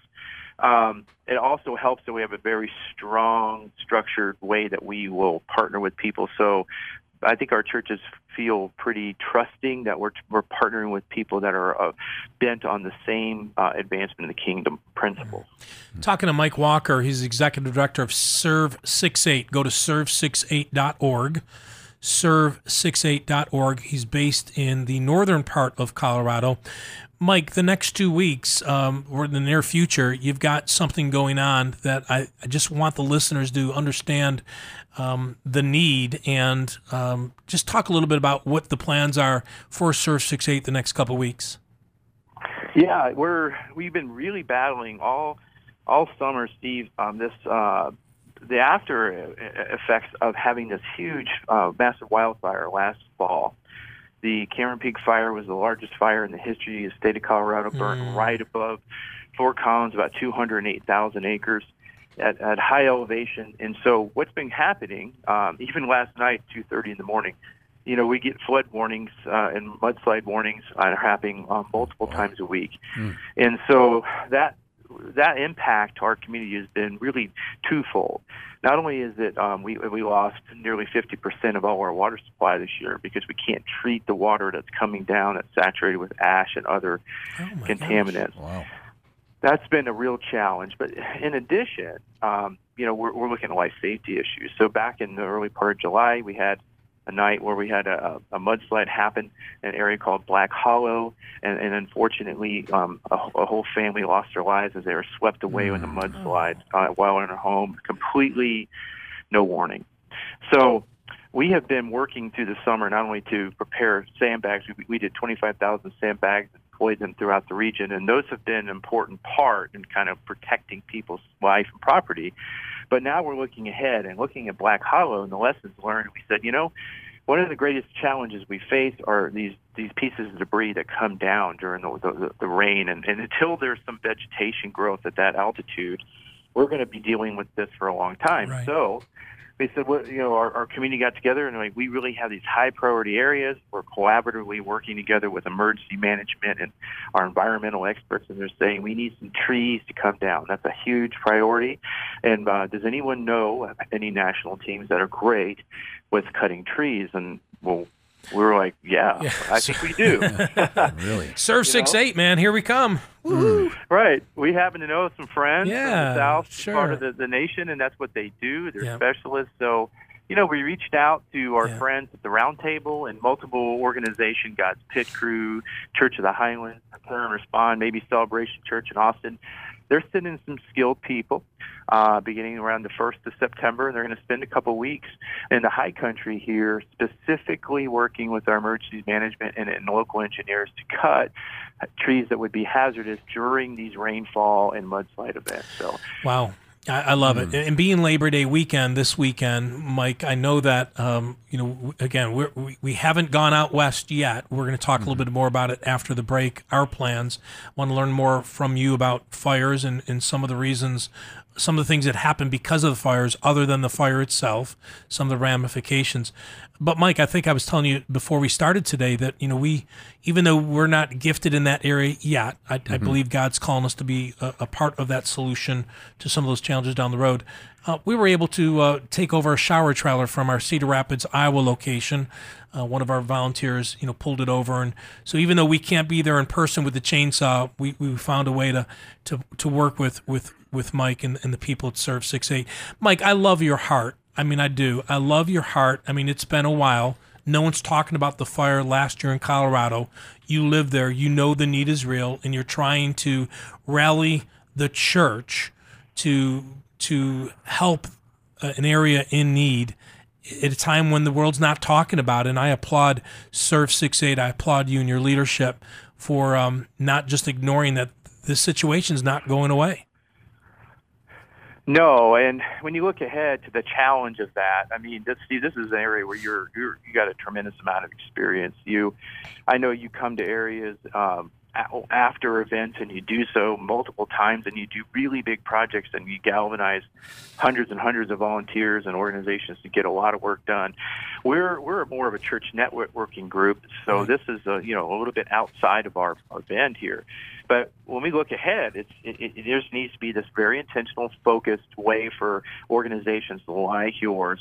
um, it also helps that we have a very strong, structured way that we will partner with people. So I think our churches feel pretty trusting that we're we're partnering with people that are uh, bent on the same uh, advancement of the kingdom principles. Talking to Mike Walker, he's executive director of Serve 68. Go to serve68.org. Serve68.org. He's based in the northern part of Colorado. Mike, the next two weeks, um, or in the near future, you've got something going on that I, I just want the listeners to understand um, the need and um, just talk a little bit about what the plans are for Serve 68 the next couple of weeks. Yeah, we're we've been really battling all all summer, Steve, on this uh, the after effects of having this huge, uh, massive wildfire last fall. The Cameron Peak fire was the largest fire in the history of the state of Colorado, burned right above Fort Collins, about 208,000 acres at, at high elevation. And so, what's been happening, um, [LAUGHS] even last night, 2:30 in the morning, you know, we get flood warnings uh, and mudslide warnings are happening uh, multiple times a week, and so that that impact to our community has been really twofold. Not only is it um, we we lost nearly 50% of all our water supply this year because we can't treat the water that's coming down that's saturated with ash and other Oh contaminants Wow. That's been a real challenge. But in addition, um, you know, we're, we're looking at life safety issues. So back in the early part of July, we had a night where we had a, a mudslide happen in an area called Black Hollow, and, and unfortunately, um, a, a whole family lost their lives as they were swept away in the mudslide uh, while in their home, completely no warning. So we have been working through the summer not only to prepare sandbags. We, we did 25,000 sandbags and deployed them throughout the region, and those have been an important part in kind of protecting people's life and property. But now we're looking ahead and looking at Black Hollow and the lessons learned. We said, you know, one of the greatest challenges we face are these these pieces of debris that come down during the the, the rain, and, and until there's some vegetation growth at that altitude, we're going to be dealing with this for a long time. Right. So we said, well, you know, our, our community got together and like we really have these high priority areas. We're collaboratively working together with emergency management and our environmental experts, and they're saying we need some trees to come down. That's a huge priority. And uh, does anyone know any national teams that are great with cutting trees? And well, we were like, yeah, Yeah. I think we do. [LAUGHS] Really? [LAUGHS] Serve You know? six eight, man. Here we come. Right. We happen to know some friends from Yeah, the South, sure. part of the, the nation, and that's what they do. They're Yeah. specialists. So, you know, we reached out to our Yeah. friends at the Roundtable and multiple organizations, God's Pit Crew, Church of the Highlands, Prepare and Respond, maybe Celebration Church in Austin. They're sending some skilled people uh, beginning around the 1st of September, and they're going to spend a couple weeks in the high country here, specifically working with our emergency management and, and local engineers to cut trees that would be hazardous during these rainfall and mudslide events. So, Wow. I, I love it. And being Labor Day weekend this weekend, Mike, I know that, um, you know, again, we're, we, we haven't gone out west yet. We're going to talk a little bit more about it after the break, our plans. want to learn more from you about fires and, and some of the reasons, some of the things that happen because of the fires, other than the fire itself, some of the ramifications. But Mike, I think I was telling you before we started today that you know we, even though we're not gifted in that area yet, I, I believe God's calling us to be a, a part of that solution to some of those challenges down the road. Uh, we were able to uh, take over a shower trailer from our Cedar Rapids, Iowa location. Uh, one of our volunteers, you know, pulled it over, and so even though we can't be there in person with the chainsaw, we, we found a way to to to work with with with Mike and, and the people at Serve Six Eight. Mike, I love your heart. I mean, I do. I love your heart. I mean, it's been a while. No one's talking about the fire last year in Colorado. You live there. You know the need is real, and you're trying to rally the church to to help uh, an area in need at a time when the world's not talking about it. And I applaud Serve Six Eight. I applaud you and your leadership for um, not just ignoring that this situation's not going away. No, and when you look ahead to the challenge of that, I mean, this, see, this is an area where you're, you're you got a tremendous amount of experience. You, I know you come to areas um, after events and you do so multiple times, and you do really big projects, and you galvanize hundreds and hundreds of volunteers and organizations to get a lot of work done. We're we're more of a church networking group, so this is a, you know a little bit outside of our, our band here. But when we look ahead, it's, it, it, just needs to be this very intentional, focused way for organizations like yours,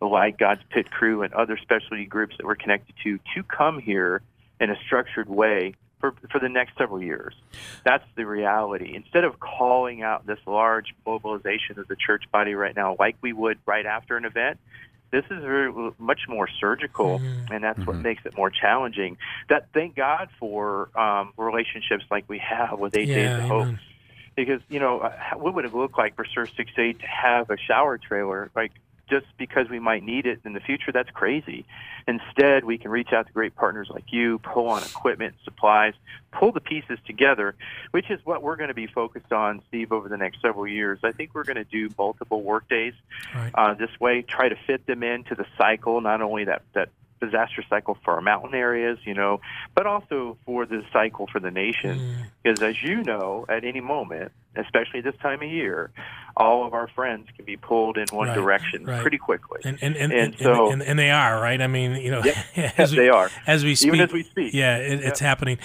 like God's Pit Crew, and other specialty groups that we're connected to, to come here in a structured way for, for the next several years. That's the reality. Instead of calling out this large mobilization of the church body right now, like we would right after an event, this is very much more surgical, and that's what makes it more challenging. That thank God for um, relationships like we have with Eight Days Yeah, of Hope, because you know uh, what would it look like for Serve Six Eight to have a shower trailer? Like just because we might need it in the future. That's crazy. Instead, we can reach out to great partners like you, pull on equipment, supplies, pull the pieces together, which is what we're going to be focused on, Steve, over the next several years. I think we're going to do multiple work days Right. uh, this way, try to fit them into the cycle, not only that, that disaster cycle for our mountain areas, you know, but also for the cycle for the nation. Mm. Because as you know, at any moment, especially this time of year, all of our friends can be pulled in one Right, direction right. pretty quickly. And and and, And and, so- and, and they are right. I mean, you know, [LAUGHS] as Yes, they are. as we speak, Even as we speak. Yeah, it, it's happening.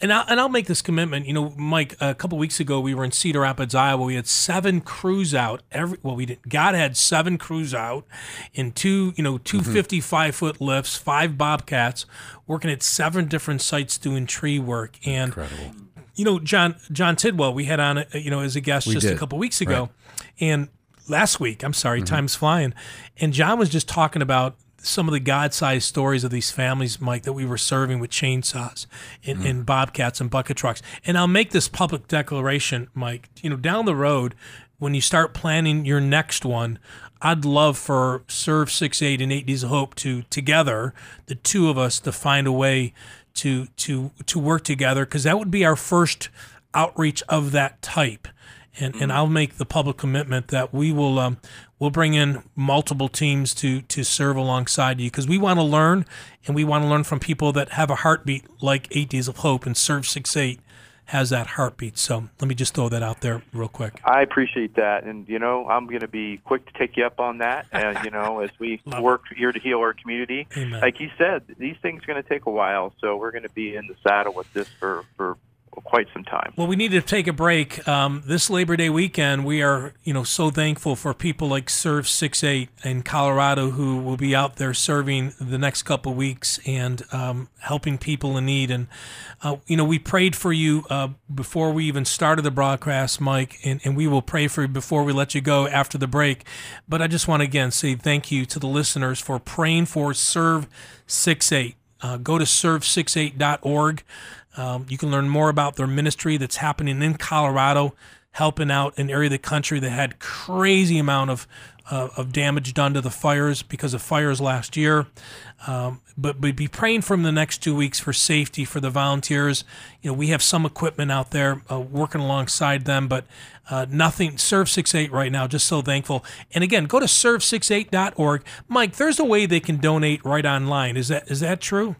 And I'll, and I'll make this commitment. You know, Mike, a couple weeks ago we were in Cedar Rapids, Iowa. We had seven crews out. Every well, we did. God had seven crews out in two, you know, two Mm-hmm. 55 foot lifts, five bobcats, working at seven different sites doing tree work. And Incredible. you know, John John Tidwell, we had on, uh, you know, as a guest We just a couple weeks ago, and last week. I'm Mm-hmm. sorry, time's flying, and John was just talking about some of the God-sized stories of these families, Mike, that we were serving with chainsaws and, Mm-hmm. and bobcats and bucket trucks. And I'll make this public declaration, Mike. You know, down the road, when you start planning your next one, I'd love for Serve Six Eight and Eight Days of Hope to together, the two of us, to find a way to to to work together because that would be our first outreach of that type. And, and I'll make the public commitment that we will um, we'll bring in multiple teams to to serve alongside you because we want to learn and we want to learn from people that have a heartbeat like Eight Days of Hope and Serve Six Eight has that heartbeat. So let me just throw that out there real quick. I appreciate that, and you know I'm going to be quick to take you up on that. And you know, [LAUGHS] as we work here to heal our community, Amen. like you said, these things are going to take a while, so we're going to be in the saddle with this for for quite some time. Well, we need to take a break. Um, this Labor Day weekend, we are, you know, so thankful for people like Serve Six Eight in Colorado who will be out there serving the next couple weeks and um, helping people in need. And uh, you know, we prayed for you uh, before we even started the broadcast, Mike, and, and we will pray for you before we let you go after the break. But I just want to again say thank you to the listeners for praying for Serve Six Eight. Uh, go to serve68.org. Um, you can learn more about their ministry that's happening in Colorado, helping out an area of the country that had crazy amount of uh, of damage done to the fires because of fires last year. Um, but but be praying for them the next two weeks for safety for the volunteers. You know, we have some equipment out there uh, working alongside them, but uh, nothing. Serve 68 right now. Just so thankful. And again, go to serve68.org. Mike, there's a way they can donate right online. Is that is that true?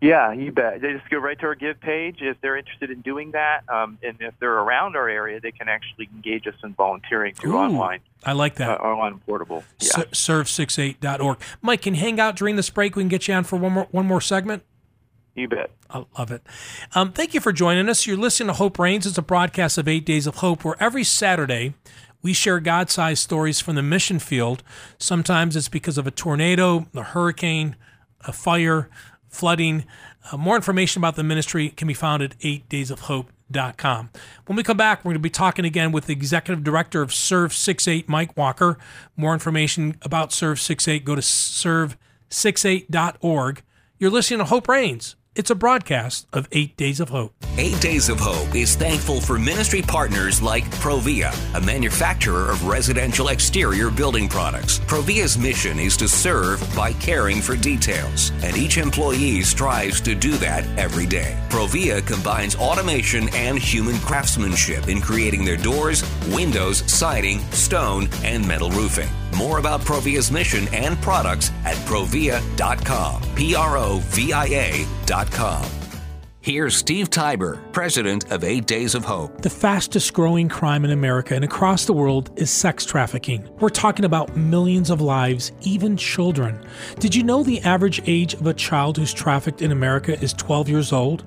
Yeah, you bet. They just go right to our give page if they're interested in doing that, um, and if they're around our area, they can actually engage us in volunteering through Ooh, online, I like uh, that. online portable. Yeah. serve68.org. Mike, can you hang out during this break? We can get you on for one more one more segment. You bet. I love it. Um, thank you for joining us. You're listening to Hope Reigns. It's a broadcast of Eight Days of Hope, where every Saturday we share God-sized stories from the mission field. Sometimes it's because of a tornado, a hurricane, a fire, flooding. Uh, more information about the ministry can be found at 8daysofhope.com. When we come back, we're going to be talking again with the executive director of Serve 68, Mike Walker. More information about Serve 68, go to serve68.org. You're listening to Hope Reigns. It's a broadcast of Eight Days of Hope. Eight Days of Hope is thankful for ministry partners like Provia, a manufacturer of residential exterior building products. Provia's mission is to serve by caring for details, and each employee strives to do that every day. Provia combines automation and human craftsmanship in creating their doors, windows, siding, stone, and metal roofing. More about Provia's mission and products at provia.com. P R O V I A.com. Here's Steve Tybor, president of Eight Days of Hope. The fastest growing crime in America and across the world is sex trafficking. We're talking about millions of lives, even children. Did you know the average age of a child who's trafficked in America is 12 years old?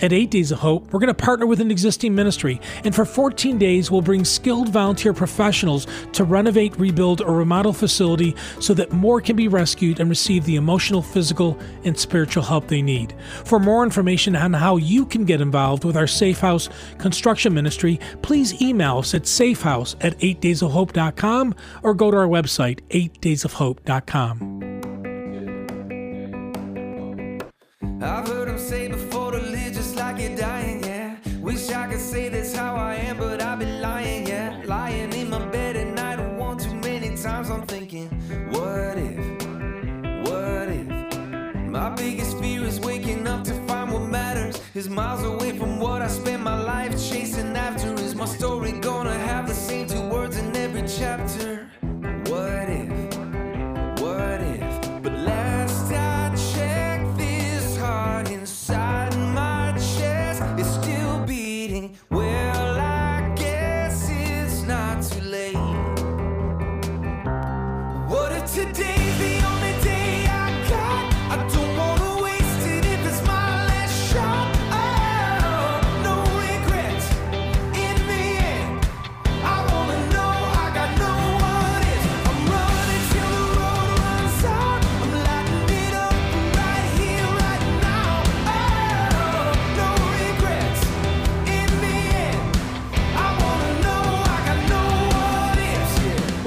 At 8 Days of Hope, we're going to partner with an existing ministry, and for 14 days, we'll bring skilled volunteer professionals to renovate, rebuild, or remodel facility so that more can be rescued and receive the emotional, physical, and spiritual help they need. For more information on how you can get involved with our Safe House construction ministry, please email us at safehouse at 8daysofhope.com or go to our website, 8daysofhope.com. I've heard him say before to live just like you're dying, yeah. Wish I could say that's how I am, but I'd be lying, yeah. Lying in my bed at night one too many times, I'm thinking, what if, what if? My biggest fear is waking up to find what matters is miles away from what I spend my life chasing after. Is my story gonna have the same two words in every chapter?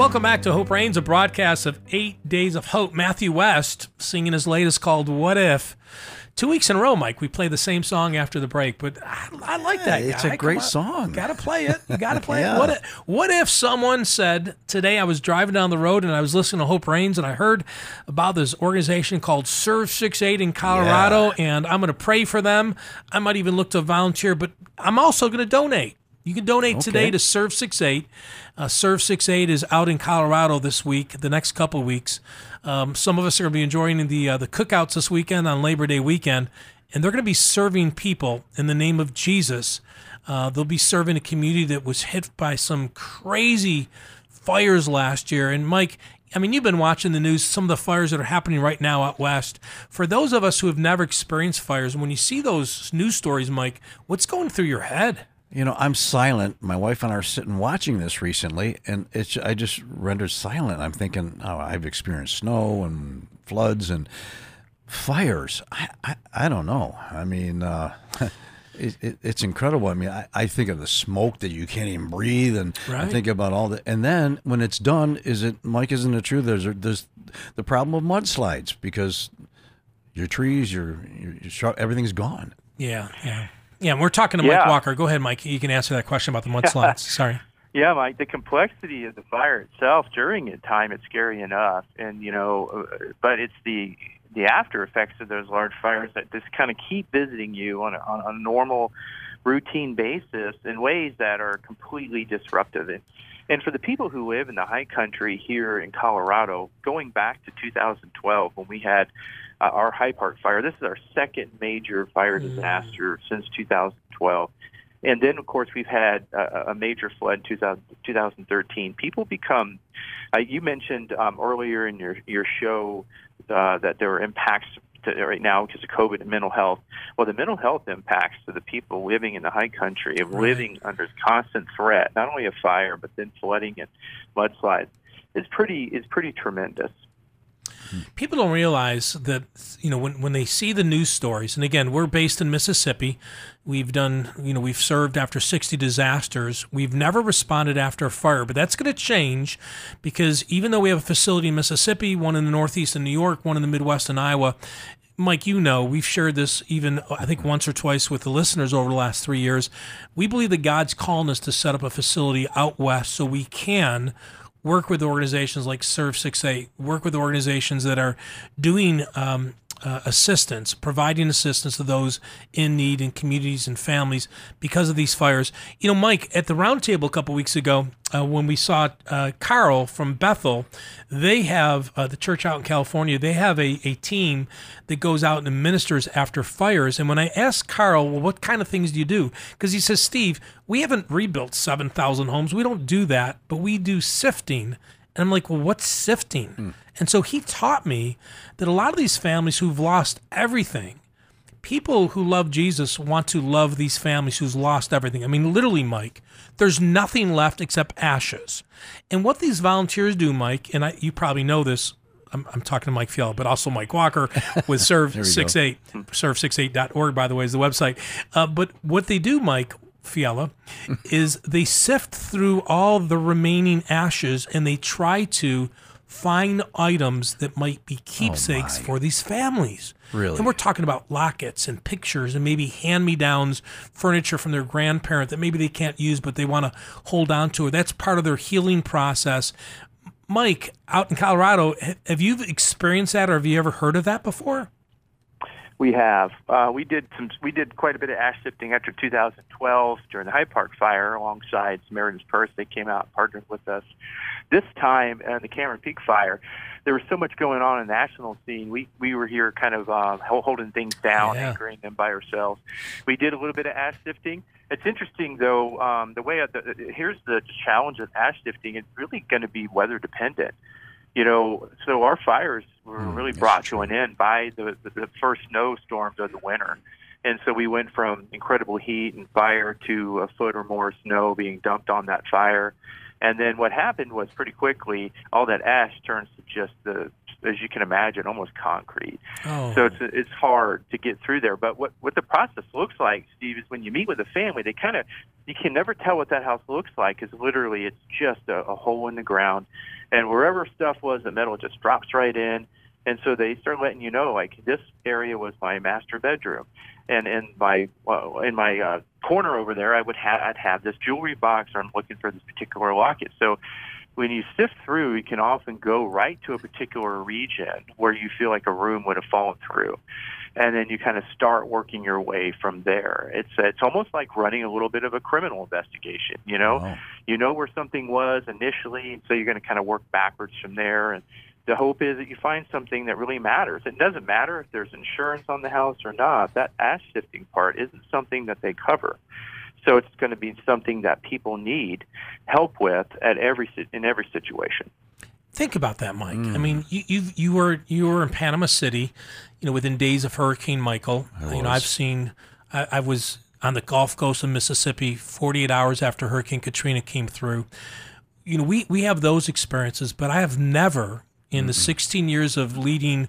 Welcome back to Hope Reigns, a broadcast of Eight Days of Hope. Matthew West singing his latest called What If. Two weeks in a row, Mike, we play the same song after the break, but I, I like that. it's guy. a great on. song. Gotta play it. You gotta play [LAUGHS] Yeah. it. What if, what if someone said today I was driving down the road and I was listening to Hope Reigns and I heard about this organization called Serve 68 in Colorado and I'm going to pray for them. I might even look to volunteer, but I'm also going to donate. You can donate today to Serve 68. Uh, Serve 68 is out in Colorado this week, the next couple weeks. Um, some of us are going to be enjoying the uh, the cookouts this weekend on Labor Day weekend, and they're going to be serving people in the name of Jesus. Uh, they'll be serving a community that was hit by some crazy fires last year. And Mike, I mean, you've been watching the news, some of the fires that are happening right now out west. For those of us who have never experienced fires, when you see those news stories, Mike, what's going through your head? You know, I'm silent. My wife and I are sitting watching this recently, and it's I just rendered silent. I'm thinking, oh, I've experienced snow and floods and fires. I I, I don't know. I mean, uh, [LAUGHS] it, it, it's incredible. I mean, I, I think of the smoke that you can't even breathe, and I think about all that. And then when it's done, is it Mike? Isn't it true? There's there's the problem of mudslides because your trees, your your, your everything's gone. Yeah, yeah. Yeah, and we're talking to Mike Walker. Go ahead, Mike. You can answer that question about the [LAUGHS] mudslides. Sorry. Yeah, Mike. The complexity of the fire itself during a time it's scary enough, and you know, uh, but it's the the after effects of those large fires that just kind of keep visiting you on a, on a normal, routine basis in ways that are completely disruptive. And, and for the people who live in the high country here in Colorado, going back to 2012 when we had uh, our High Park fire, this is our second major fire disaster since 2012. And then, of course, we've had a, a major flood in 2000, 2013. People become, uh, you mentioned um, earlier in your, your show uh, that there are impacts to, right now because of COVID and mental health. Well, the mental health impacts to the people living in the high country of living under constant threat, not only of fire, but then flooding and mudslides, is pretty, is pretty tremendous. People don't realize that you know when, when they see the news stories and again we're based in mississippi we've done you know we've served after 60 disasters we've never responded after a fire but that's going to change because even though we have a facility in mississippi one in the northeast in new york one in the midwest in iowa Mike, you know, we've shared this even, I think, once or twice with the listeners over the last three years. We believe that God's calling us to set up a facility out west so we can work with organizations like Serve 68, work with organizations that are doing um, uh, assistance, providing assistance to those in need in communities and families because of these fires. You know, Mike, at the roundtable a couple weeks ago, uh, when we saw uh, Carl from Bethel, they have uh, the church out in California. They have a, a team that goes out and ministers after fires. And when I asked Carl, well, what kind of things do you do? Because he says, Steve, we haven't rebuilt 7,000 homes. We don't do that, but we do sifting. And I'm like, well, what's sifting? And so he taught me that a lot of these families who've lost everything, people who love Jesus want to love these families who's lost everything. I mean, literally, Mike, there's nothing left except ashes. And what these volunteers do, Mike, and I, you probably know this. I'm, I'm talking to Mike Fiala, but also Mike Walker [LAUGHS] with Serve There we go. 68, serve68.org, by the way, is the website. Uh, but what they do, Mike Fiala, is they sift through all the remaining ashes and they try to find items that might be oh, keepsakes my. for these families. Really? And we're talking about lockets and pictures and maybe hand me downs, furniture from their grandparent that maybe they can't use, but they want to hold on to. it. That's part of their healing process. Mike, out in Colorado, have you experienced that or have you ever heard of that before? We have. Uh, we did some. We did quite a bit of ash sifting after 2012 during the High Park fire, alongside Samaritan's Purse. They came out and partnered with us. This time, uh, the Cameron Peak fire, there was so much going on in the national scene. We we were here, kind of uh, holding things down, Yeah. anchoring them by ourselves. We did a little bit of ash sifting. It's interesting, though. Um, the way the, here's the challenge of ash sifting. It's really going to be weather dependent you know, so our fires were hmm, really brought to an end by the, the, the first snowstorms of the winter. And so we went from incredible heat and fire to a foot or more snow being dumped on that fire. And then what happened was pretty quickly, all that ash turns to just the, as you can imagine, almost concrete. Oh, So it's it's hard to get through there. But what what the process looks like, Steve, is when you meet with a family, they kind of you can never tell what that house looks like because literally it's just a, a hole in the ground, and wherever stuff was, the metal just drops right in. And so they start letting you know, like this area was my master bedroom, and in my well, in my uh, corner over there, I would have I'd have this jewelry box, or I'm looking for this particular locket. So when you sift through, you can often go right to a particular region where you feel like a room would have fallen through, and then you kind of start working your way from there. It's it's almost like running a little bit of a criminal investigation. You know, Wow. you know where something was initially, so you're going to kind of work backwards from there. And the hope is that you find something that really matters. It doesn't matter if there's insurance on the house or not. That ash sifting part isn't something that they cover. So it's going to be something that people need help with at every in every situation. think about that, Mike. I mm. mean, you you you were you were in Panama City, you know, within days of Hurricane Michael. you know, I've seen. I, I was on the Gulf Coast of Mississippi 48 hours after Hurricane Katrina came through. You know, we we have those experiences, but I have never in the mm-hmm. 16 years of leading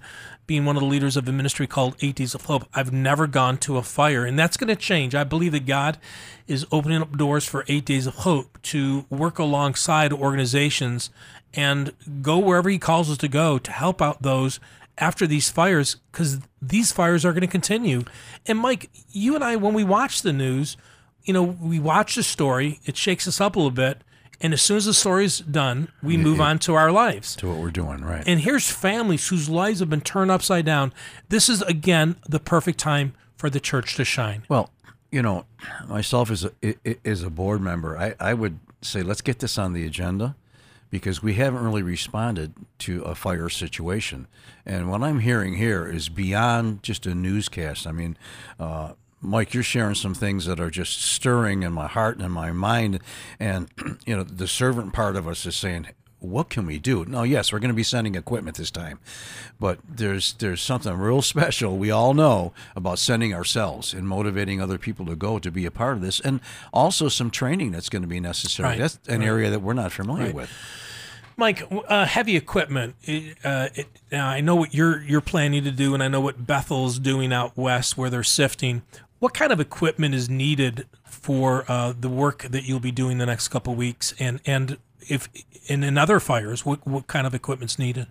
being one of the leaders of a ministry called Eight Days of Hope, I've never gone to a fire. And that's going to change. I believe that God is opening up doors for Eight Days of Hope to work alongside organizations and go wherever He calls us to go to help out those after these fires, because these fires are going to continue. And Mike, you and I, when we watch the news, you know, we watch the story, it shakes us up a little bit. And as soon as the story's done, we move on to our lives. to what we're doing, right? And here's families whose lives have been turned upside down. This is again the perfect time for the church to shine. Well, you know, myself as a as a board member, I, I would say let's get this on the agenda because we haven't really responded to a fire situation. And what I'm hearing here is beyond just a newscast. I mean, uh, Mike, you're sharing some things that are just stirring in my heart and in my mind. And, [CLEARS THROAT] you know, the servant part of us is saying, what can we do? No, yes, we're going to be sending equipment this time, but there's there's something real special we all know about sending ourselves and motivating other people to go to be a part of this, and also some training that's going to be necessary. Right, That's an area that we're not familiar Right. with. Mike, uh, heavy equipment. Uh, it, I know what you're you're planning to do, and I know what Bethel's doing out west, where they're sifting. What kind of equipment is needed for uh, the work that you'll be doing the next couple weeks, and and if in other fires, what what kind of equipment's needed?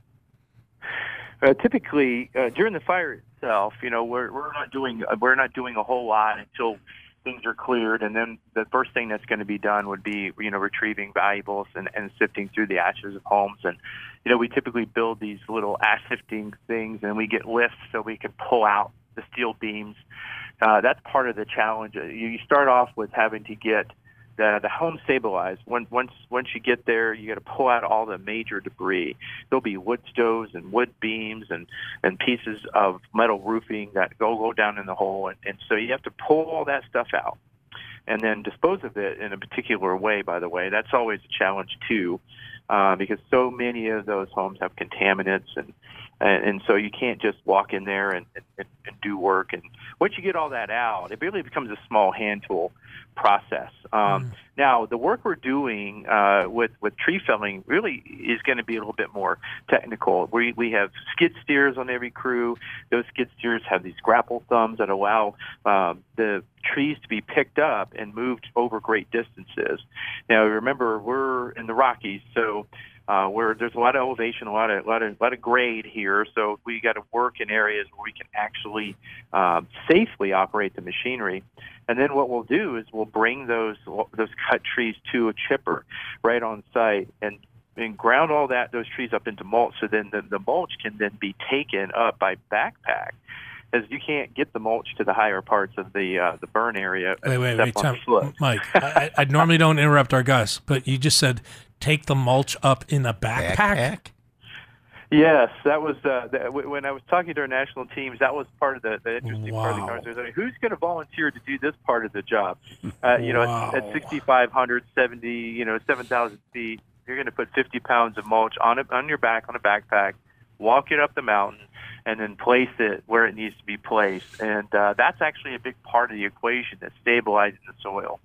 Uh, typically, uh, during the fire itself, you know, we're we're not doing uh, we're not doing a whole lot until things are cleared, and then the first thing that's going to be done would be you know retrieving valuables and, and sifting through the ashes of homes, and you know we typically build these little ash sifting things, and we get lifts so we can pull out the steel beams. Uh, that's part of the challenge. Uh, You, start off with having to get the, the home stabilized. When, once once you get there, you got to pull out all the major debris. There'll be wood stoves and wood beams and and pieces of metal roofing that go go down in the hole, and, and so you have to pull all that stuff out and then dispose of it in a particular way. By the way, that's always a challenge too, uh, because so many of those homes have contaminants and and, and so you can't just walk in there and, and, and do work. And once you get all that out, it really becomes a small hand tool process. Um, Now, the work we're doing uh, with with tree felling really is going to be a little bit more technical. We we have skid steers on every crew. Those skid steers have these grapple thumbs that allow um, the trees to be picked up and moved over great distances. Now, remember we're in the Rockies, so uh, where there's a lot of elevation, a lot of lot of lot of grade here. So we got to work in areas where we can actually uh, safely operate the machinery. And then what we'll do is we'll bring those those cut trees to a chipper right on site and and ground all that those trees up into mulch. So then the, the mulch can then be taken up by backpack. As you can't get the mulch to the higher parts of the uh, the burn area. Wait, wait, wait, on Tom. Mike. [LAUGHS] I, I I normally don't interrupt our guests, but you just said take the mulch up in a backpack. Yes, that was uh, that, when I was talking to our national teams. That was part of the, the interesting part of the conversation. I mean, Who's going to volunteer to do this part of the job? Uh, you know, at, at 6,500, 70, you know, 7,000 feet, you're going to put 50 pounds of mulch on it on your back on a backpack, walk it up the mountain, and then place it where it needs to be placed. And uh, that's actually a big part of the equation that's stabilizing the soil.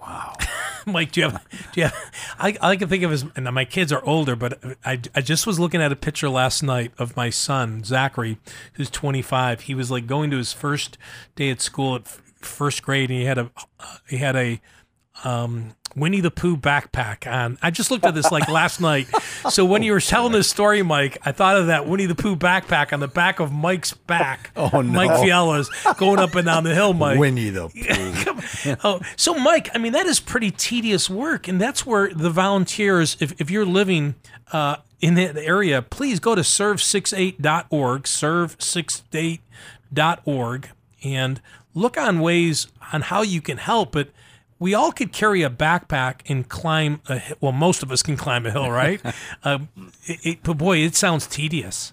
Wow. [LAUGHS] Mike, do you have? Do you have? I I can think of as and my kids are older, but I I just was looking at a picture last night of my son Zachary, who's 25. He was like going to his first day at school at first grade, and he had a he had a um, Winnie the Pooh backpack on. I just looked at this like last night. So when you were [LAUGHS] telling this story, Mike, I thought of that Winnie the Pooh backpack on the back of Mike's back. [LAUGHS] Oh, no. Mike Fiala's going up and down the hill, Mike. Winnie the [LAUGHS] Pooh. oh, so Mike, I mean that is pretty tedious work, and that's where the volunteers, if, if you're living uh, in the area, please go to serve68.org, serve68.org, and look on ways on how you can help. But we all could carry a backpack and climb a hi- well, most of us can climb a hill, right? uh, [LAUGHS] it, it, but boy, it sounds tedious.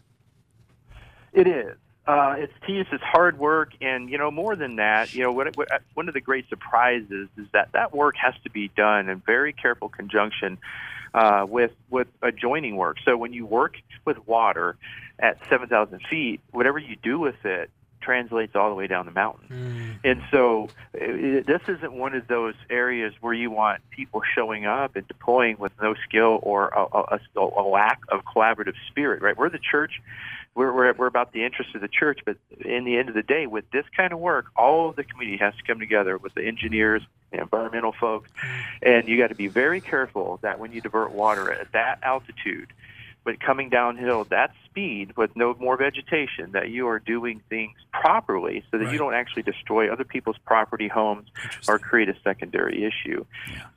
It is. Uh, it's tedious. It's hard work, and you know more than that. You know, what, what, one of the great surprises is that that work has to be done in very careful conjunction uh, with with adjoining work. So when you work with water at seven thousand feet, whatever you do with it translates all the way down the mountain. Mm. And so it, this isn't one of those areas where you want people showing up and deploying with no skill or a, a, a, a lack of collaborative spirit, right? We're the church. We're, we're, we're about the interest of the church, but in the end of the day, with this kind of work, all of the community has to come together with the engineers, the environmental folks, mm. and you got to be very careful that when you divert water at that altitude, but coming downhill at that speed with no more vegetation, that you are doing things properly so that Right. you don't actually destroy other people's property, homes, or create a secondary issue.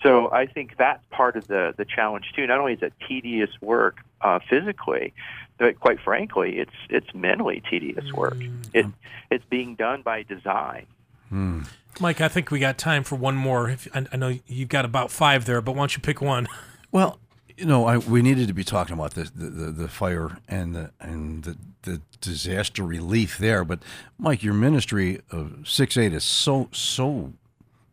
So I think that's part of the, the challenge too. Not only is it tedious work uh, physically, but quite frankly, it's it's mentally tedious work. It it's being done by design. Mike, I think we got time for one more. If, I, I know you've got about five there, but why don't you pick one? Well, you know, I, we needed to be talking about the, the, the fire and the and the, the disaster relief there. But Mike, your ministry of six eight is so so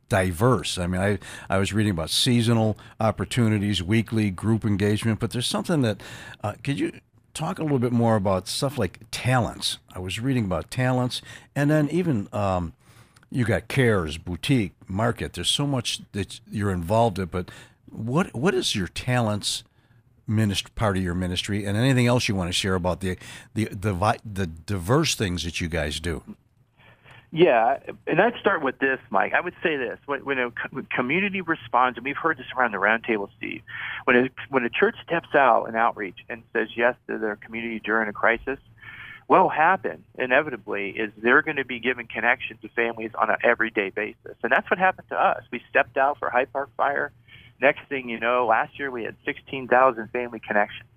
diverse. I mean, I I was reading about seasonal opportunities, weekly group engagement, but there's something that uh, could you talk a little bit more about stuff like talents? I was reading about talents, and then even. Um, you got cares boutique market there's so much that you're involved in but what what is your talents ministry part of your ministry and anything else you want to share about the the the, the diverse things that you guys do Yeah, and I'd start with this, Mike. I would say this: when, when a community responds, and we've heard this around the roundtable, Steve, when a, when a church steps out in outreach and says yes to their community during a crisis, what will happen inevitably is they're going to be given connection to families on an everyday basis, and that's what happened to us. We stepped out for High Park Fire. Next thing you know, last year we had 16,000 family connections,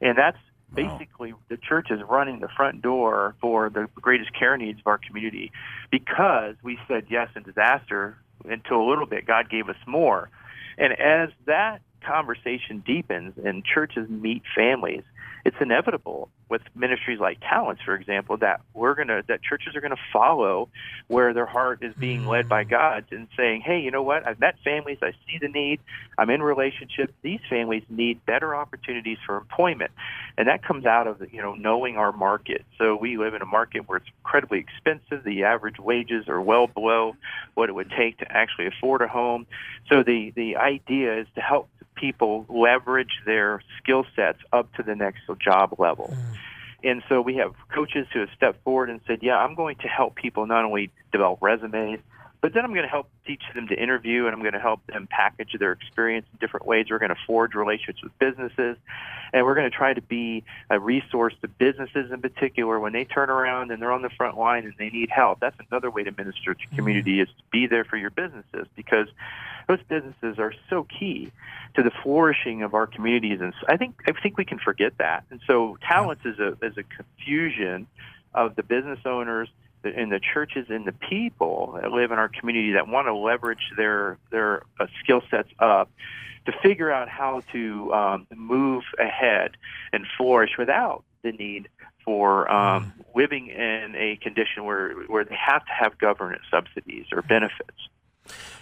and that's basically the church is running the front door for the greatest care needs of our community because we said yes in disaster until a little bit god gave us more. And as that conversation deepens and churches meet families it's inevitable with ministries like Talents, for example, that we're gonna that churches are gonna follow where their heart is being led by mm. God and saying, hey, you know what? I've met families, I see the need, I'm in relationships. These families need better opportunities for employment, and that comes out of you know knowing our market. So we live in a market where it's incredibly expensive. The average wages are well below what it would take to actually afford a home. So the the idea is to help people leverage their skill sets up to the next job level. Mm. And so we have coaches who have stepped forward and said, "Yeah, I'm going to help people not only develop resumes, but then I'm going to help teach them to interview, and I'm going to help them package their experience in different ways. We're going to forge relationships with businesses, and we're going to try to be a resource to businesses in particular when they turn around and they're on the front line and they need help. That's another way to minister to mm-hmm. community is to be there for your businesses because those businesses are so key to the flourishing of our communities. And I think I think we can forget that. And so talents is a is a confusion of the business owners and the churches and the people that live in our community that want to leverage their their uh, skill sets up to figure out how to um, move ahead and flourish without the need for um, living in a condition where where they have to have government subsidies or benefits.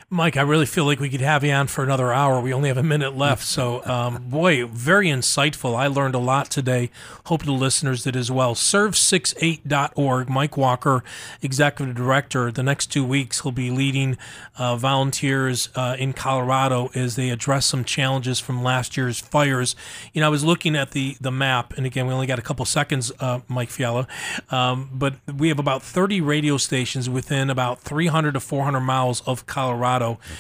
Mike, I really feel like we could have you on for another hour. We only have a minute left. So, um, boy, very insightful. I learned a lot today. Hope the listeners did as well. Serve68.org. Mike Walker, Executive Director. The next two weeks, he'll be leading uh, volunteers uh, in Colorado as they address some challenges from last year's fires. You know, I was looking at the, the map, and again, we only got a couple seconds, uh, Mike Fiala, um, but we have about 30 radio stations within about 300 to 400 miles of Colorado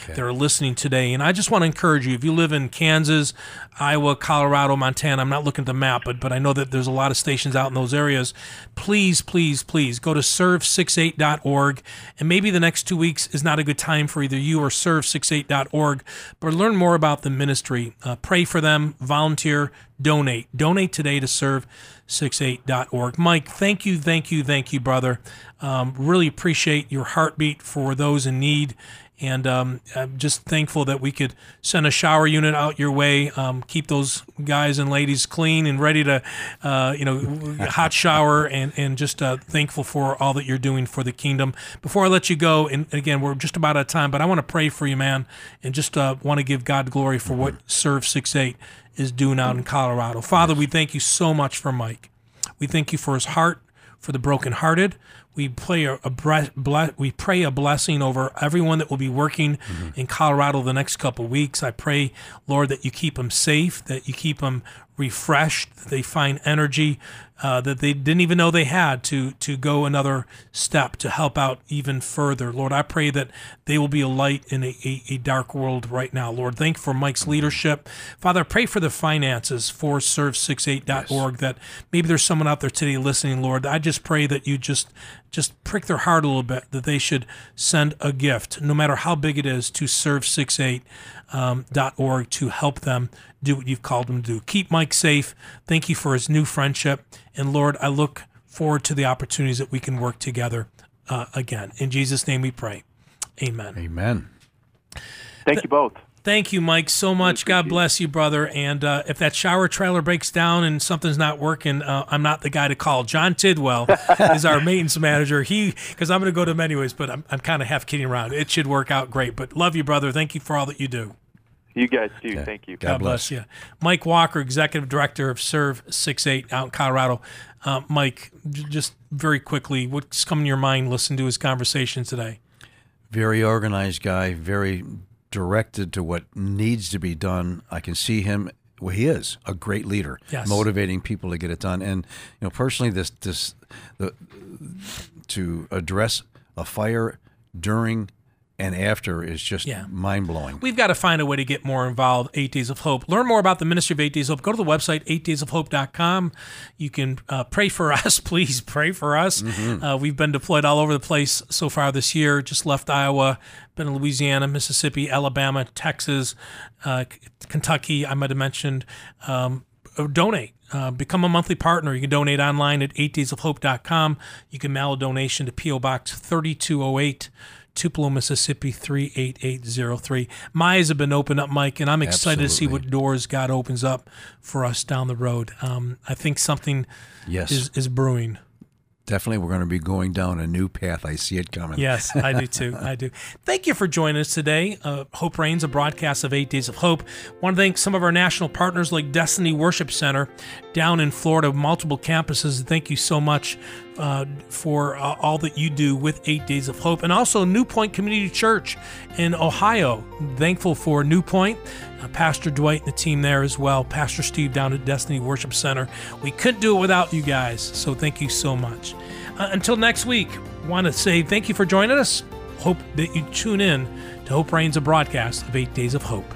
that are listening today. And I just want to encourage you if you live in Kansas, Iowa, Colorado, Montana, I'm not looking at the map, but, but I know that there's a lot of stations out in those areas. Please, please, please go to serve68.org. And maybe the next two weeks is not a good time for either you or serve68.org, but learn more about the ministry. Uh, pray for them, volunteer, donate. Donate today to serve68.org. Mike, thank you, thank you, thank you, brother. Um, really appreciate your heartbeat for those in need. And um, I'm just thankful that we could send a shower unit out your way. Um, keep those guys and ladies clean and ready to, uh, you know, [LAUGHS] hot shower. And and just uh, thankful for all that you're doing for the kingdom. Before I let you go, and again, we're just about out of time, but I want to pray for you, man, and just uh, want to give God glory for what Serve Six Eight is doing out in Colorado. Father, we thank you so much for Mike. We thank you for his heart, for the brokenhearted. We pray a, a bre- ble- we pray a blessing over everyone that will be working mm-hmm. in Colorado the next couple weeks. I pray, Lord, that you keep them safe, that you keep them refreshed, they find energy uh, that they didn't even know they had to to go another step to help out even further. Lord, I pray that they will be a light in a, a, a dark world right now. Lord, thank you for Mike's leadership. Father, I pray for the finances for serve68.org that maybe there's someone out there today listening, Lord. I just pray that you just just prick their heart a little bit that they should send a gift, no matter how big it is, to serve68.org um, dot org to help them do what you've called him to do. Keep Mike safe. Thank you for his new friendship. And Lord, I look forward to the opportunities that we can work together uh, again. In Jesus' name we pray. Amen. Amen. Thank you both. Thank you, Mike, so much. God bless you, brother. And uh, if that shower trailer breaks down and something's not working, uh, I'm not the guy to call. John Tidwell [LAUGHS] is our maintenance manager. He, because I'm going to go to him anyways, but I'm, I'm kind of half kidding around. It should work out great. But love you, brother. Thank you for all that you do. You guys too. Thank you. God, bless. you. Mike Walker, Executive Director of Serve 68 out in Colorado. Uh, Mike, j- just very quickly, what's coming to your mind listening to his conversation today? Very organized guy, very directed to what needs to be done. I can see him. Well, he is a great leader, Yes. motivating people to get it done. And you know, personally, this this the to address a fire during and after is just Yeah. mind blowing. We've got to find a way to get more involved. Eight Days of Hope. Learn more about the Ministry of Eight Days of Hope. Go to the website, eightdaysofhope.com. You can uh, pray for [LAUGHS] us. Please pray for us. Uh, we've been deployed all over the place so far this year. Just left Iowa, been in Louisiana, Mississippi, Alabama, Texas, uh, Kentucky. I might have mentioned. Um, uh, donate. Uh, become a monthly partner. You can donate online at 8daysofhope.com. You can mail a donation to P.O. Box 3208, Tupelo, Mississippi 38803. My eyes have been opened up, Mike, and I'm excited to see what doors God opens up for us down the road. Um, I think something Yes. is, is brewing. Definitely, we're going to be going down a new path. I see it coming. Yes, I do too. [LAUGHS] I do. Thank you for joining us today. Uh, Hope Reigns, a broadcast of Eight Days of Hope. Want to thank some of our national partners like Destiny Worship Center down in Florida, multiple campuses. Thank you so much uh, for uh, all that you do with Eight Days of Hope, and also New Point Community Church in Ohio. Thankful for New Point. Uh, Pastor Dwight and the team there as well. Pastor Steve down at Destiny Worship Center. We couldn't do it without you guys, so thank you so much. Uh, until next week, want to say thank you for joining us. Hope that you tune in to Hope Reigns, a broadcast of Eight Days of Hope.